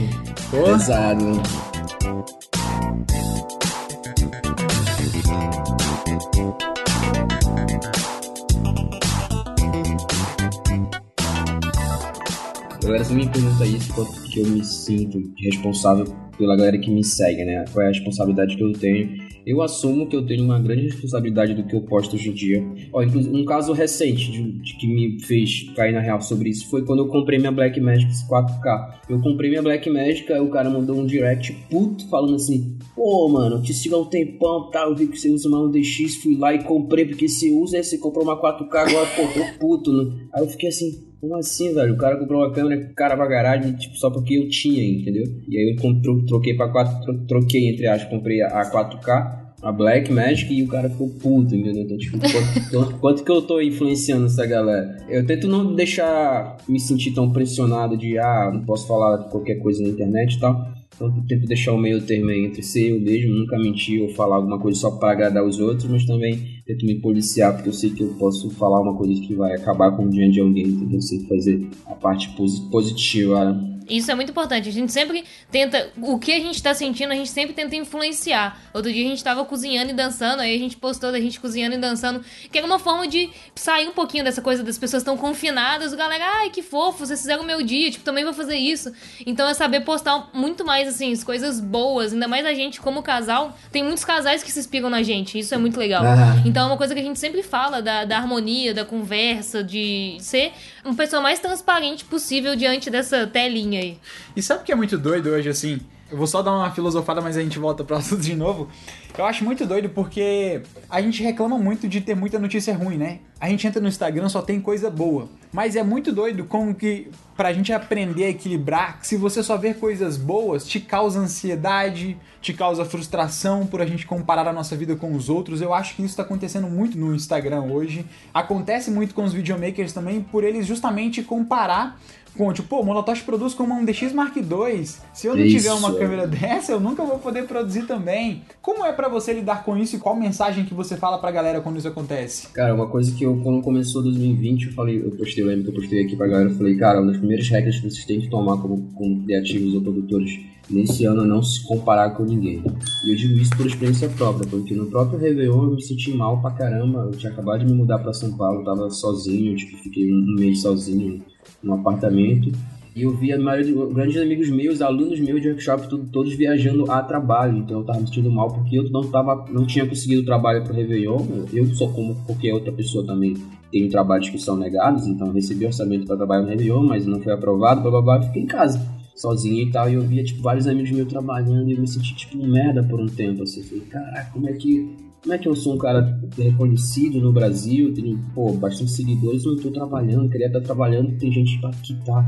Boa. Pesado. A galera sempre me pergunta isso, quanto que eu me sinto responsável pela galera que me segue, né? Qual é a responsabilidade que eu tenho Eu assumo que eu tenho uma grande responsabilidade do que eu posto hoje em dia. Ó, inclusive, um caso recente de, de que me fez cair na real sobre isso foi quando eu comprei minha Black Magic 4K. Eu comprei minha Black Magic, aí o cara mandou um direct puto falando assim: Pô, mano, eu te sigo há um tempão, tá? Eu vi que você usa uma 1DX, fui lá e comprei, porque você usa, aí você comprou uma 4K, agora, pô, tô puto, né? Aí eu fiquei assim, como assim, velho? O cara comprou uma câmera cara pra garagem, tipo, só porque eu tinha, entendeu? E aí eu troquei pra 4, troquei, entre aspas, comprei a 4K, a Black Magic e o cara ficou puto, entendeu? Então, tipo, quanto, quanto, que eu tô influenciando essa galera? Eu tento não deixar me sentir tão pressionado de, ah, não posso falar qualquer coisa na internet e tal. Então tento deixar o meio termo entre ser eu mesmo, nunca mentir ou falar alguma coisa só para agradar os outros, mas também tento me policiar, porque eu sei que eu posso falar uma coisa que vai acabar com o dia de alguém, entendeu? Eu sei fazer a parte positiva, né? Isso é muito importante. A gente sempre tenta. O que a gente tá sentindo, a gente sempre tenta influenciar. Outro dia a gente tava cozinhando e dançando, aí a gente postou da gente cozinhando e dançando, que era uma forma de sair um pouquinho dessa coisa das pessoas estão confinadas. O galera, ai, que fofo, vocês fizeram o meu dia, tipo, também vou fazer isso. Então é saber postar muito mais, assim, as coisas boas. Ainda mais a gente, como casal, tem muitos casais que se inspiram na gente. Isso é muito legal. Uhum. Então é uma coisa que a gente sempre fala da, da harmonia, da conversa, de ser uma pessoa mais transparente possível diante dessa telinha aí. E sabe o que é muito doido hoje, assim? Eu vou só dar uma filosofada, mas a gente volta pro assunto de novo. Eu acho muito doido porque a gente reclama muito de ter muita notícia ruim, né? A gente entra no Instagram, só tem coisa boa. Mas é muito doido como que, pra gente aprender a equilibrar, se você só ver coisas boas, te causa ansiedade, te causa frustração por a gente comparar a nossa vida com os outros. Eu acho que isso tá acontecendo muito no Instagram hoje. Acontece muito com os videomakers também, por eles justamente comparar com, tipo, pô, o Molotov produz com uma um DX Mark II. Se eu não isso. tiver uma câmera dessa, eu nunca vou poder produzir também. Como é para você lidar com isso e qual mensagem que você fala pra galera quando isso acontece? Cara, uma coisa que eu, quando começou 2020, eu falei, eu postei, eu lembro que eu postei aqui pra galera, eu falei, cara, uma das primeiras regras que vocês têm que tomar como, como criativos ou produtores nesse ano não se comparar com ninguém. E eu digo isso por experiência própria, porque no próprio Réveillon eu me senti mal pra caramba. Eu tinha acabado de me mudar pra São Paulo, tava sozinho, tipo, fiquei um mês sozinho num apartamento. E eu via maioria, grandes amigos meus, alunos meus de workshop, tudo, todos viajando a trabalho. Então eu tava me sentindo mal porque eu não, tava, não tinha conseguido trabalho pro Réveillon. Eu só como qualquer outra pessoa também tenho trabalhos que são negados, então recebi orçamento para trabalhar no Réveillon, mas não foi aprovado, blá blá blá, fiquei em casa, sozinho e tal. E eu via, tipo, vários amigos meus trabalhando e eu me senti, tipo, um merda por um tempo, assim. Falei, caraca, como é que como é que eu sou um cara reconhecido no Brasil, tenho, pô, bastante seguidores, não tô trabalhando, queria estar trabalhando, tem gente que tá.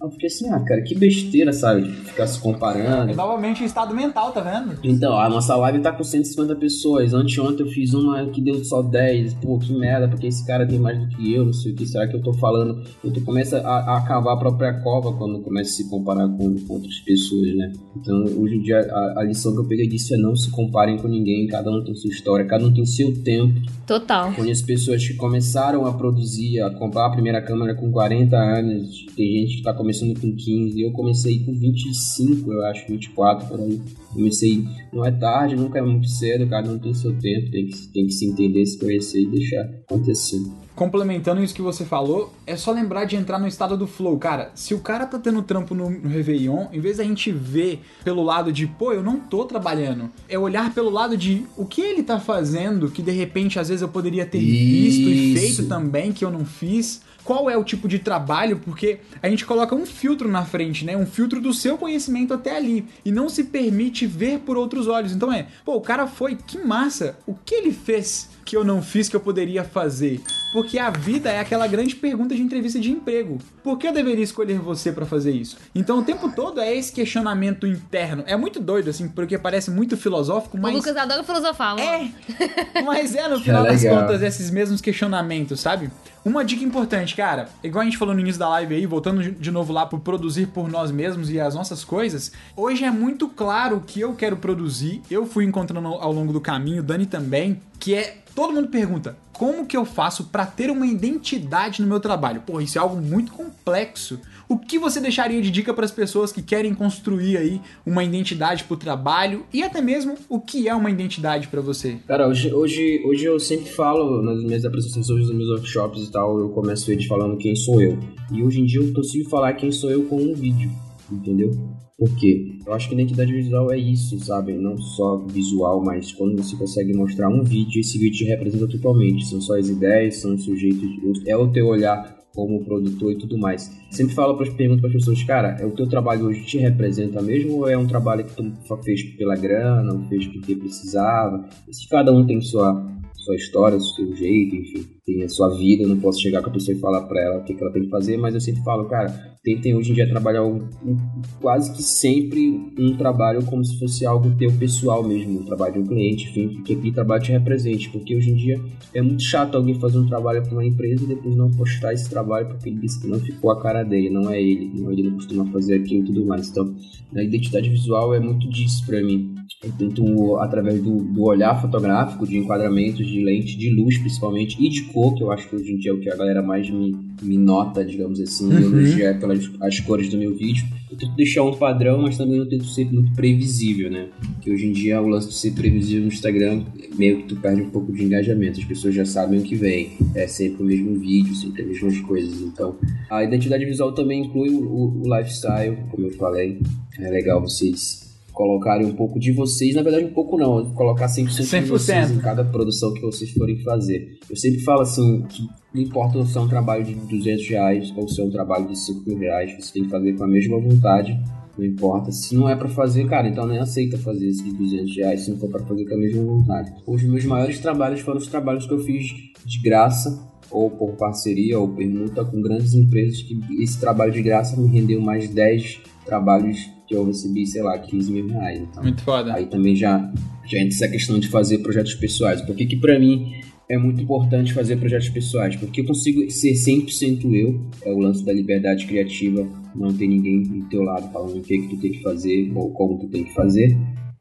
Eu fiquei assim, ah, cara, que besteira, sabe? Ficar se comparando. É novamente estado mental, tá vendo? Então, a nossa live tá com 150 pessoas. Anteontem eu fiz uma que deu só 10. Pô, que merda, porque esse cara tem mais do que eu, não sei o que. Será que eu tô falando? E tu começa a, a cavar a própria cova quando começa a se comparar com, com outras pessoas, né? Então, hoje em dia, a, a lição que eu peguei disso é não se comparem com ninguém, cada um tem sua história, cada um tem seu tempo. Total. Conheço pessoas que começaram a produzir, a comprar a primeira câmera com 40 anos. Tem gente que tá começando com 15. Eu comecei com 25, eu acho, 24 por aí. Comecei, não é tarde, nunca é muito cedo, cada um tem seu tempo, tem que, tem que se entender, se conhecer e deixar acontecer complementando isso que você falou, é só lembrar de entrar no estado do flow. Cara, se o cara tá tendo trampo no, no Réveillon, em vez da gente ver pelo lado de, pô, eu não tô trabalhando, é olhar pelo lado de o que ele tá fazendo que de repente às vezes eu poderia ter visto e feito também que eu não fiz qual é o tipo de trabalho, porque a gente coloca um filtro na frente, né? Um filtro do seu conhecimento até ali e não se permite ver por outros olhos. Então é, pô, o cara foi, que massa. O que ele fez que eu não fiz que eu poderia fazer? Porque a vida é aquela grande pergunta de entrevista de emprego. Por que eu deveria escolher você para fazer isso? Então o tempo todo é esse questionamento interno. É muito doido, assim, porque parece muito filosófico, mas. O Lucas adora filosofar, mano. É. Mas é, no final é das contas, esses mesmos questionamentos, sabe? Uma dica importante, cara, igual a gente falou no início da live aí, voltando de novo lá pro produzir por nós mesmos e as nossas coisas, hoje é muito claro o que eu quero produzir. Eu fui encontrando ao longo do caminho, Dani também, que é todo mundo pergunta: como que eu faço para ter uma identidade no meu trabalho? Pô, isso é algo muito complexo. O que você deixaria de dica para as pessoas que querem construir aí uma identidade para o trabalho e até mesmo o que é uma identidade para você? Cara, hoje, hoje, hoje eu sempre falo nas minhas apresentações, nos meus workshops e tal, eu começo eles falando quem sou eu. E hoje em dia eu consigo falar quem sou eu com um vídeo. entendeu? Por quê? Eu acho que identidade visual é isso, sabe? Não só visual, mas quando você consegue mostrar um vídeo, esse vídeo te representa totalmente. São só as ideias, são os sujeitos, é o teu olhar como produtor e tudo mais. Sempre falo para pergunto para as pessoas, cara, é o teu trabalho hoje te representa mesmo ou é um trabalho que tu fez pela grana, ou fez porque precisava? Se cada um tem sua sua história, seu jeito, enfim, tem a sua vida. Eu não posso chegar com a pessoa e falar para ela o que, que ela tem que fazer, mas eu sempre falo, cara, tentem hoje em dia trabalhar um, um, quase que sempre um trabalho como se fosse algo teu pessoal mesmo, um trabalho de um cliente, enfim, que aquele trabalho te represente, porque hoje em dia é muito chato alguém fazer um trabalho para uma empresa e depois não postar esse trabalho porque ele disse que não ficou a cara dele, não é ele, não, ele não costuma fazer aquilo e tudo mais. Então, a identidade visual é muito disso para mim. Eu tento, através do, do, olhar fotográfico, de enquadramentos, de lente, de luz principalmente, e de cor, que eu acho que hoje em dia é o que a galera mais me, me nota, digamos assim, uhum. elogia pelas as cores do meu vídeo. Eu tento deixar um padrão, mas também eu tento ser muito previsível, né? Que hoje em dia o lance de ser previsível no Instagram, meio que tu perde um pouco de engajamento. As pessoas já sabem o que vem. É sempre o mesmo vídeo, sempre as mesmas coisas. Então, a identidade visual também inclui o, o, o lifestyle, como eu falei. É legal vocês colocarem um pouco de vocês, na verdade um pouco não, colocar 100%, 100%. de vocês em cada produção que vocês forem fazer. Eu sempre falo assim, que não importa se é um trabalho de 200 reais ou se é um trabalho de 5 mil reais, você tem que fazer com a mesma vontade, não importa. Se não é para fazer, cara, então nem aceita fazer esse de 200 reais se não for para fazer com a mesma vontade. Os meus maiores trabalhos foram os trabalhos que eu fiz de graça ou por parceria ou permuta com grandes empresas que esse trabalho de graça me rendeu mais 10 trabalhos que eu recebi, sei lá, 15 mil reais. Então, muito foda. Aí também já, já entra essa questão de fazer projetos pessoais. Por que que pra mim é muito importante fazer projetos pessoais? Porque eu consigo ser 100% eu, é o lance da liberdade criativa, não tem ninguém do teu lado falando o que que tu tem que fazer ou como tu tem que fazer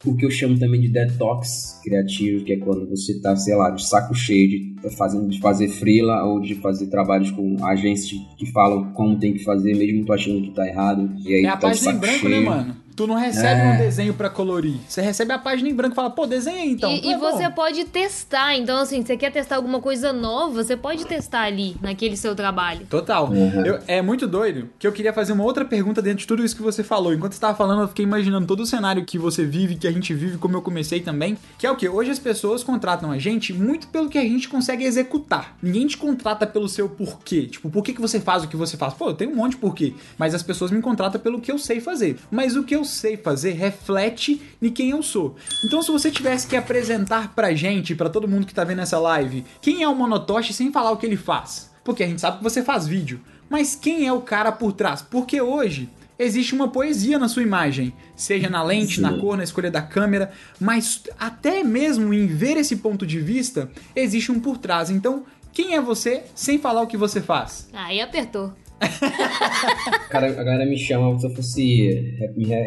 o que eu chamo também de detox criativo, que é quando você tá, sei lá, de saco cheio de, fazendo, de fazer freela ou de fazer trabalhos com agências que falam como tem que fazer, mesmo tu achando que tá errado. E aí é a tá página em branco, né, cheio. né, mano? Tu não recebe é. um desenho para colorir. Você recebe a página em branco e fala, pô, desenha aí então. E, e é você pode testar. Então, assim, você quer testar alguma coisa nova, você pode testar ali, naquele seu trabalho. Total. Uhum. Eu, é muito doido que eu queria fazer uma outra pergunta dentro de tudo isso que você falou. Enquanto você tava falando, eu fiquei imaginando todo o cenário que você vive, que a gente vive, como eu comecei também. Que é o que? Hoje as pessoas contratam a gente muito pelo que a gente consegue executar. Ninguém te contrata pelo seu porquê. Tipo, por que, que você faz o que você faz? Pô, eu tenho um monte de porquê. Mas as pessoas me contratam pelo que eu sei fazer. Mas o que eu sei fazer reflete em quem eu sou. Então, se você tivesse que apresentar pra gente, pra todo mundo que tá vendo essa live, quem é o Monotoshi sem falar o que ele faz? Porque a gente sabe que você faz vídeo. Mas quem é o cara por trás? Porque hoje existe uma poesia na sua imagem, seja na lente, Sim. na cor, na escolha da câmera, mas até mesmo em ver esse ponto de vista, existe um por trás. Então, quem é você sem falar o que você faz? Aí apertou. Cara, a galera me chama, se eu fosse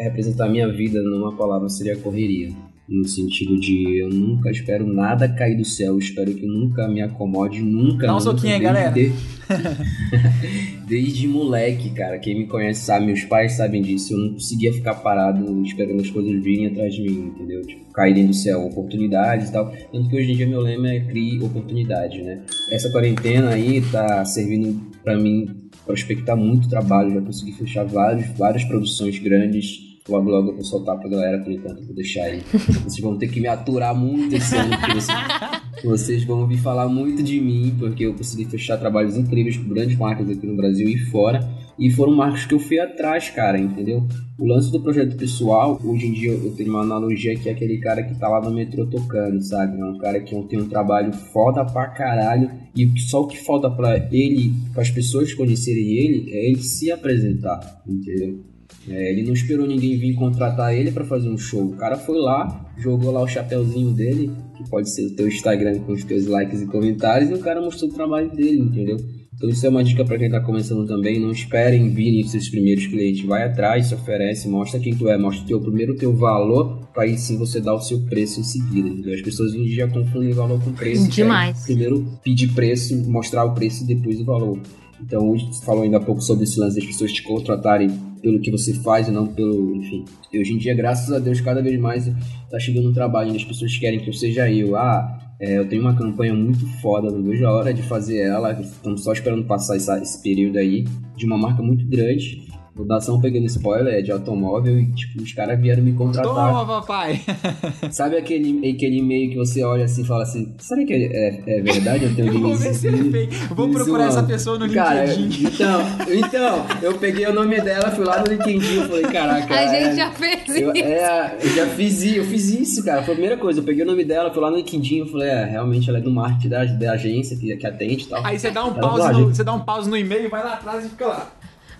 representar a minha vida numa palavra, seria correria. No sentido de eu nunca espero nada cair do céu, espero que nunca me acomode, nunca. Dá um soquinho aí, galera. Desde moleque, cara, quem me conhece sabe, meus pais sabem disso. Eu não conseguia ficar parado esperando as coisas virem atrás de mim, entendeu? Tipo, caírem do céu, oportunidades e tal. Tanto que hoje em dia meu lema é crie oportunidade, né? Essa quarentena aí tá servindo para mim prospectar muito trabalho, já consegui fechar vários, várias produções grandes. Logo, logo eu vou soltar pra galera, por enquanto, vou deixar aí. Vocês vão ter que me aturar muito esse ano, porque vocês, vocês vão ouvir falar muito de mim, porque eu consegui fechar trabalhos incríveis com grandes marcas aqui no Brasil e fora. E foram marcas que eu fui atrás, cara, entendeu? O lance do projeto pessoal, hoje em dia eu tenho uma analogia que é aquele cara que tá lá no metrô tocando, sabe? É um cara que tem um trabalho foda pra caralho e só o que falta para ele, para as pessoas conhecerem ele, é ele se apresentar, entendeu? É, ele não esperou ninguém vir contratar ele para fazer um show. O cara foi lá, jogou lá o chapéuzinho dele, que pode ser o teu Instagram com os teus likes e comentários, e o cara mostrou o trabalho dele, entendeu? Então isso é uma dica para quem está começando também. Não esperem virem seus primeiros clientes. Vai atrás, se oferece, mostra quem tu é, mostra o teu primeiro o teu valor, para aí sim você dar o seu preço em seguida. Entendeu? As pessoas hoje em dia confundem valor com preço. Demais. Primeiro pedir preço, mostrar o preço e depois o valor. Então, hoje você falou ainda há pouco sobre esse lance das pessoas te contratarem pelo que você faz e não pelo, enfim. E hoje em dia, graças a Deus, cada vez mais tá chegando um trabalho onde as pessoas querem que eu seja eu. Ah, é, eu tenho uma campanha muito foda, não vejo a hora de fazer ela. Estamos só esperando passar essa, esse período aí, de uma marca muito grande. Vou dar só um pequeno spoiler, é de automóvel e, tipo, os caras vieram me contratar. Toma, papai! Sabe aquele, aquele e-mail que você olha assim e fala assim, será que é, é, é verdade? Eu tenho Eu vou ver se é fake. Vou procurar essa pessoa no Cara, LinkedIn. então, então, eu peguei o nome dela, fui lá no LinkedIn e falei, caraca. A é- gente já fez eu, isso. é, eu já fiz isso, eu fiz isso, cara. Foi a primeira coisa. Eu peguei o nome dela, fui lá no LinkedIn e falei, é, realmente ela é do marketing da, da agência que, que atende e tal. Aí você dá um Ela pause no, "Ah, você dá um pause no e-mail, vai lá atrás e fica lá.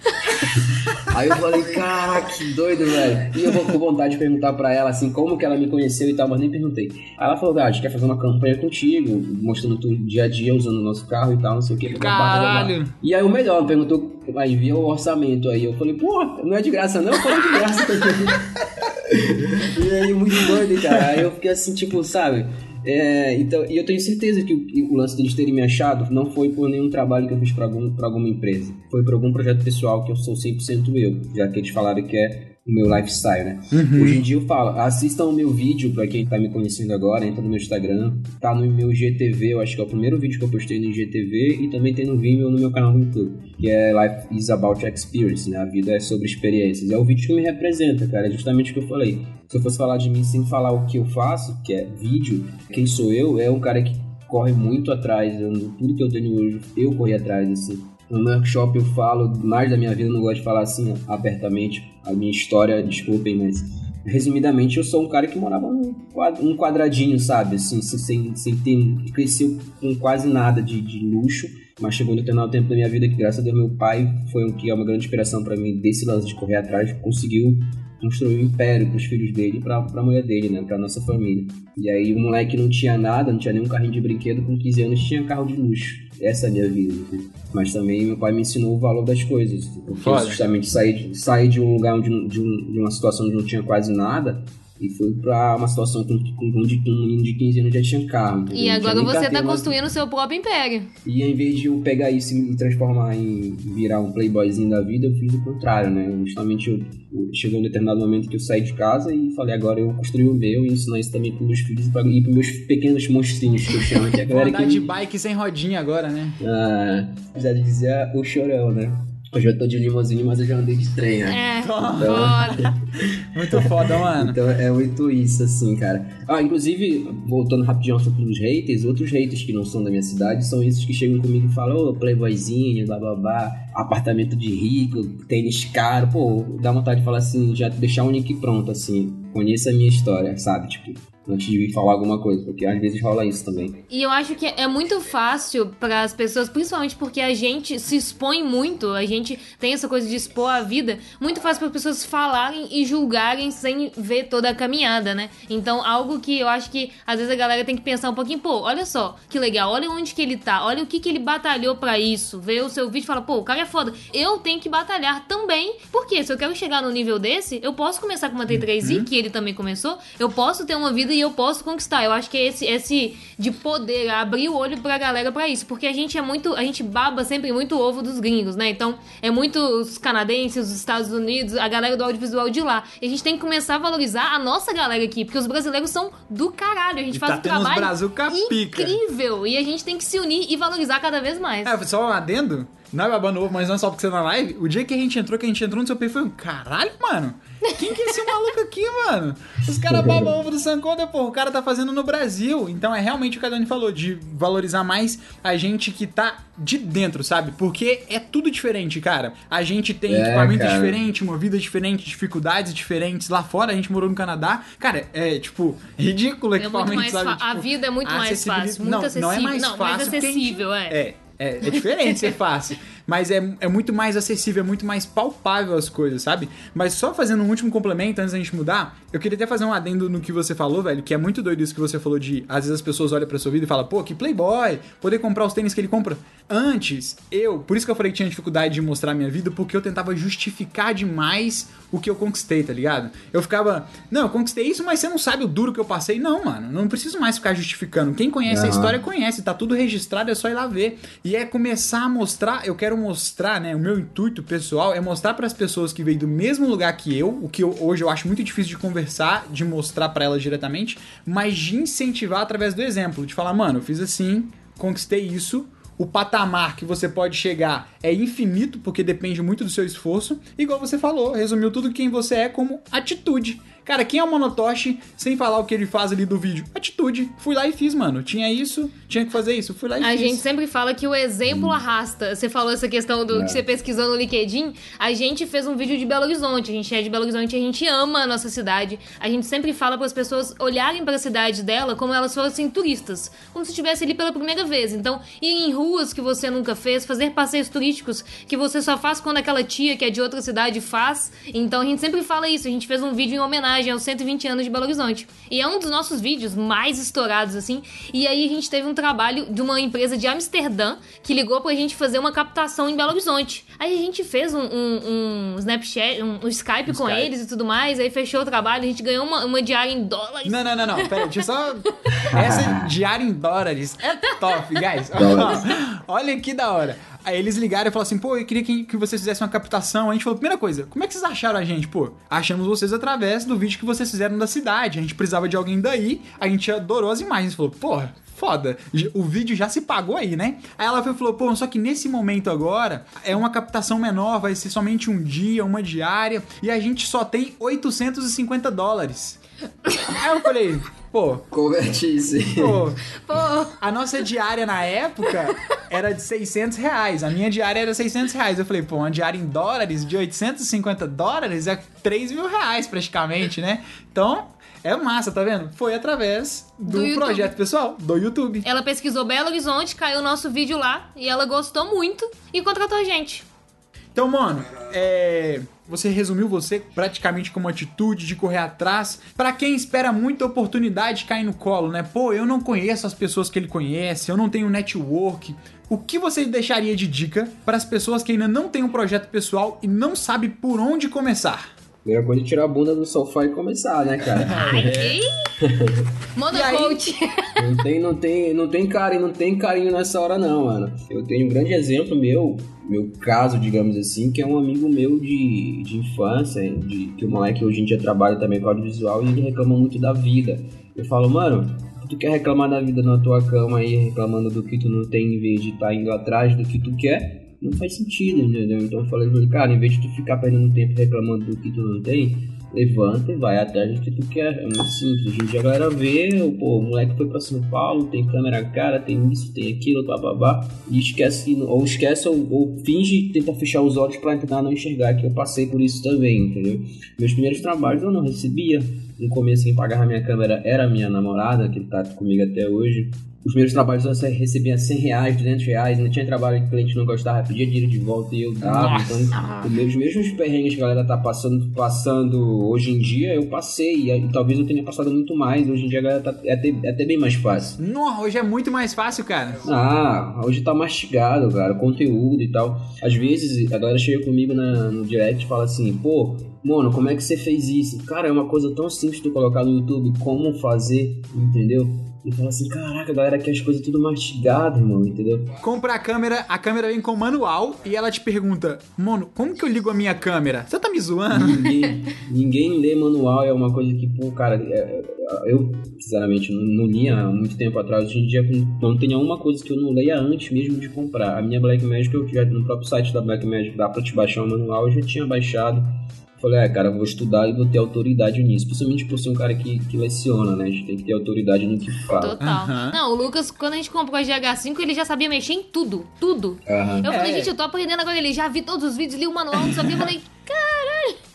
Aí eu falei, caraca, que doido, velho. E eu vou com vontade de perguntar pra ela, assim, como que ela me conheceu e tal, mas nem perguntei. Aí ela falou, ah, a gente quer fazer uma campanha contigo, mostrando tu dia a dia usando o nosso carro e tal, não sei o que. Caralho. E aí o melhor, perguntou, aí via o orçamento aí. Eu falei, pô, não é de graça não? Eu falei de graça. e aí, muito doido, cara. Aí eu fiquei assim, tipo, sabe... É, então, e eu tenho certeza que o, o lance deles terem me achado não foi por nenhum trabalho que eu fiz pra, algum, pra alguma empresa. Foi por algum projeto pessoal que eu sou 100% eu, já que eles falaram que é o meu lifestyle, né? Hoje em dia eu falo, assistam o meu vídeo pra quem tá me conhecendo agora, entra no meu Instagram, tá no meu GTV, eu acho que é o primeiro vídeo que eu postei no GTV e também tem no Vimeo no meu canal do YouTube, que é Life is about experience, né? A vida é sobre experiências. É o vídeo que me representa, cara, é justamente o que eu falei. Se eu fosse falar de mim sem falar o que eu faço, que é vídeo, quem sou eu, é um cara que corre muito atrás, eu, tudo que eu tenho hoje, eu corri atrás, assim. No workshop eu falo mais da minha vida, não gosto de falar assim abertamente a minha história, desculpem, mas resumidamente eu sou um cara que morava num quad- um quadradinho, sabe? Assim, sem- sem, ter. cresceu com quase nada de, de luxo, mas chegou um determinado tempo da minha vida que, graças a Deus, meu pai foi um que é uma grande inspiração pra mim desse lance de correr atrás, conseguiu construir um império pros filhos dele e pra, pra mulher dele, né? Pra nossa família. E aí o moleque não tinha nada, não tinha nenhum carrinho de brinquedo, com 15 anos tinha carro de luxo. Essa é a minha vida. né? Mas também meu pai me ensinou o valor das coisas. Porque Foda. justamente sair sair de um lugar onde, de, um- de uma situação onde não tinha quase nada e fui pra uma situação com, com, com, de, com um menino de 15 anos já tinha carro. entendeu? E agora você tá mas- construindo o seu próprio império. e em vez de eu pegar isso e transformar em virar um playboyzinho da vida, eu fiz o contrário, né? Justamente eu, eu- chegou um determinado momento que eu saí de casa e falei, agora eu vou construir o meu e ensinar isso também pros meus filhos e pra- e pros meus pequenos monstrinhos que eu chamo, que é a galera andar que... de bike sem rodinha agora, né? Ah, já dizia o chorão, né? Hoje eu tô de limusine, mas eu já andei de trem, né? É, Toma. foda. Muito foda, mano. Então é muito isso, assim, cara. Ah, inclusive, voltando rapidinho sobre os haters, outros haters que não são da minha cidade são esses que chegam comigo e falam, ô, playboyzinho, blá blá blá, apartamento de rico, tênis caro, pô, dá vontade de falar assim, já deixar um link pronto, assim, conheça a minha história, sabe? Tipo, antes de vir falar alguma coisa, porque às vezes rola isso também. E eu acho que é muito fácil para as pessoas, principalmente porque a gente se expõe muito, a gente tem essa coisa de expor a vida, muito fácil para as pessoas falarem e julgarem sem ver toda a caminhada, né? Então, algo que eu acho que às vezes a galera tem que pensar um pouquinho, pô, olha só, que legal, olha onde que ele tá, olha o que que ele batalhou para isso, vê o seu vídeo e fala, pô, o cara é foda, eu tenho que batalhar também, porque se eu quero chegar no nível desse, eu posso começar com uma T3i, que ele também começou, eu posso ter uma vida e eu posso conquistar. Eu acho que é esse, esse de poder abrir o olho pra galera pra isso, porque a gente é muito, a gente baba sempre muito o ovo dos gringos, né? Então, é muito os canadenses, os Estados Unidos, a galera do audiovisual de lá. E a gente tem que começar a valorizar a nossa galera aqui, porque os brasileiros são do caralho, a gente E faz tá um trabalho brazuca pica. incrível e a gente tem que se unir e valorizar cada vez mais. É, só um adendo. Não é babando ovo, mas não é só porque você tá na live. O dia que a gente entrou, que a gente entrou no seu perfil, foi um caralho, mano. Quem que é esse maluco aqui, mano? Os caras babam ovo do Sankoda, pô, o cara tá fazendo no Brasil. Então é realmente o que a Dani falou, de valorizar mais a gente que tá de dentro, sabe? Porque é tudo diferente, cara. A gente tem É, equipamento cara. diferente, uma vida diferente, dificuldades diferentes. Lá fora a gente morou no Canadá. Cara, é tipo, ridículo É muito equipamento, mais sabe? fa- a Tipo, vida é muito mais fácil, muito não, acessível. Não é mais Não, mais fácil. porque a gente- acessível, é. É, é, é diferente ser fácil. Mas é, é muito mais acessível, é muito mais palpável as coisas, sabe? Mas só fazendo um último complemento antes da gente mudar, eu queria até fazer um adendo no que você falou, velho, que é muito doido isso que você falou de às vezes as pessoas olham pra sua vida e falam, pô, que playboy, poder comprar os tênis que ele compra. Antes, eu, por isso que eu falei que tinha dificuldade de mostrar a minha vida, porque eu tentava justificar demais o que eu conquistei, tá ligado? Eu ficava, não, eu conquistei isso, mas você não sabe o duro que eu passei. Não, mano, não preciso mais ficar justificando. Quem conhece a história conhece, tá tudo registrado, é só ir lá ver. E é começar a mostrar, eu quero mostrar, né, o meu intuito pessoal é mostrar para as pessoas que veio do mesmo lugar que eu, o que eu- hoje eu acho muito difícil de conversar, de mostrar para elas diretamente, mas de incentivar através do exemplo, de falar, mano, eu fiz assim, conquistei isso, o patamar que você pode chegar é infinito, porque depende muito do seu esforço. Igual você falou, resumiu tudo quem você é como atitude. Cara, quem é o Monotoshi sem falar o que ele faz ali do vídeo? Atitude. Fui lá e fiz, mano. Tinha isso, tinha que fazer isso. Fui lá e A fiz. gente sempre fala que o exemplo Hum. arrasta. Você falou essa questão do É. que você pesquisou no LinkedIn. A gente fez um vídeo de Belo Horizonte. A gente é de Belo Horizonte, a gente ama a nossa cidade. A gente sempre fala para as pessoas olharem para a cidade dela como elas fossem turistas, como se estivesse ali pela primeira vez. Então, ir em ruas que você nunca fez, fazer passeios turísticos que você só faz quando aquela tia que é de outra cidade faz. Então, a gente sempre fala isso. A gente fez um vídeo em homenagem aos 120 anos de Belo Horizonte. E é um dos nossos vídeos mais estourados, assim. E aí a gente teve um trabalho de uma empresa de Amsterdã que ligou pra gente fazer uma captação em Belo Horizonte. Aí a gente fez um, um- um Snapchat, um, um Skype com Skype. eles e tudo mais. Aí fechou o trabalho, a gente ganhou uma, uma diária em dólares. Não, não, não, não. Pera deixa eu só. Essa diária em dólares é top, guys. Olha que da hora. Aí eles ligaram e falaram assim, pô, eu queria que, que vocês fizessem uma captação. A gente falou, primeira coisa, como é que vocês acharam a gente? Pô, achamos vocês através do vídeo que vocês fizeram da cidade. A gente precisava de alguém daí, a gente adorou as imagens. Falou, porra, foda. O vídeo já se pagou aí, né? Aí ela falou, pô, só que nesse momento agora é uma captação menor, vai ser somente um dia, uma diária, e a gente só tem 850 dólares. Aí eu falei, pô, Converte isso aí. pô, Pô, a nossa diária na época era de 600 reais. A minha diária era 600 reais. Eu falei, pô, uma diária em dólares de 850 dólares é 3 mil reais praticamente, né? Então, é massa, tá vendo? Foi através do, Do projeto pessoal, do YouTube. ela pesquisou Belo Horizonte, caiu o nosso vídeo lá e ela gostou muito e contratou a gente. Então, mano, é, você resumiu você praticamente como atitude de correr atrás. Pra quem espera muita oportunidade cair no colo, né? Pô, eu não conheço as pessoas que ele conhece, eu não tenho network. O que você deixaria de dica para as pessoas que ainda não têm um projeto pessoal e não sabe por onde começar? Primeira coisa é tirar a bunda do sofá e começar, né, cara? Ai? Monocoach. Não tem, não tem, não tem carinho, não tem carinho nessa hora não, mano. Eu tenho um grande exemplo meu, meu caso, digamos assim, que é um amigo meu de, de infância, de, que o moleque hoje em dia trabalha também com audiovisual e ele reclama muito da vida. Eu falo, mano, tu quer reclamar da vida na tua cama aí, reclamando do que tu não tem, em vez de estar indo atrás do que tu quer, não faz sentido, entendeu? Então eu falei pra ele, cara, em vez de tu ficar perdendo tempo reclamando do que tu não tem, levanta e vai atrás do que tu quer. É muito simples. Hoje em dia a galera vê, pô, o moleque foi pra São Paulo, tem câmera cara, tem isso, tem aquilo, bababá, e esquece, que- ou esquece ou, ou finge tentar fechar os olhos pra tentar não enxergar que eu passei por isso também, entendeu? Meus primeiros trabalhos eu não recebia. No começo quem pagava minha câmera era a minha namorada, que tá comigo até hoje. Os primeiros trabalhos eu recebia 100 reais, 200 reais, não tinha trabalho que o cliente não gostava, pedia dinheiro de volta e eu dava. Nossa. Então, os mesmos perrengues que a galera tá passando, passando hoje em dia, eu passei. E, e talvez eu tenha passado muito mais. Hoje em dia a galera tá, é, até, é até bem mais fácil. Não, hoje é muito mais fácil, cara. Ah, hoje tá mastigado, cara, conteúdo e tal. Às vezes a galera chega comigo na- no direct e fala assim, pô, mano, como é que você fez isso? Cara, é uma coisa tão simples de colocar no YouTube, como fazer, entendeu? E fala assim, caraca, galera quer as coisas tudo mastigado, irmão, entendeu? Compra a câmera, a câmera vem com manual e ela te pergunta, mano, como que eu ligo a minha câmera? Você tá me zoando? Ninguém, ninguém lê manual, é uma coisa que, pô, cara, é- é- eu, sinceramente, não, não lia há muito tempo atrás. Hoje em dia, não tem nenhuma coisa que eu não leia antes mesmo de comprar. A minha Blackmagic, eu já, no próprio site da Blackmagic, dá pra te baixar o manual, eu já tinha baixado. Falei, é, cara, vou estudar e vou ter autoridade nisso. Principalmente por ser um cara que, que leciona, né? A gente tem que ter autoridade no que fala. Total. Aham. Não, o Lucas, quando a gente comprou a GH5, ele já sabia mexer em tudo. Tudo. Aham. Eu falei, É. gente, eu tô aprendendo agora. Ele já vi todos os vídeos, li o manual, não sabia. Eu falei,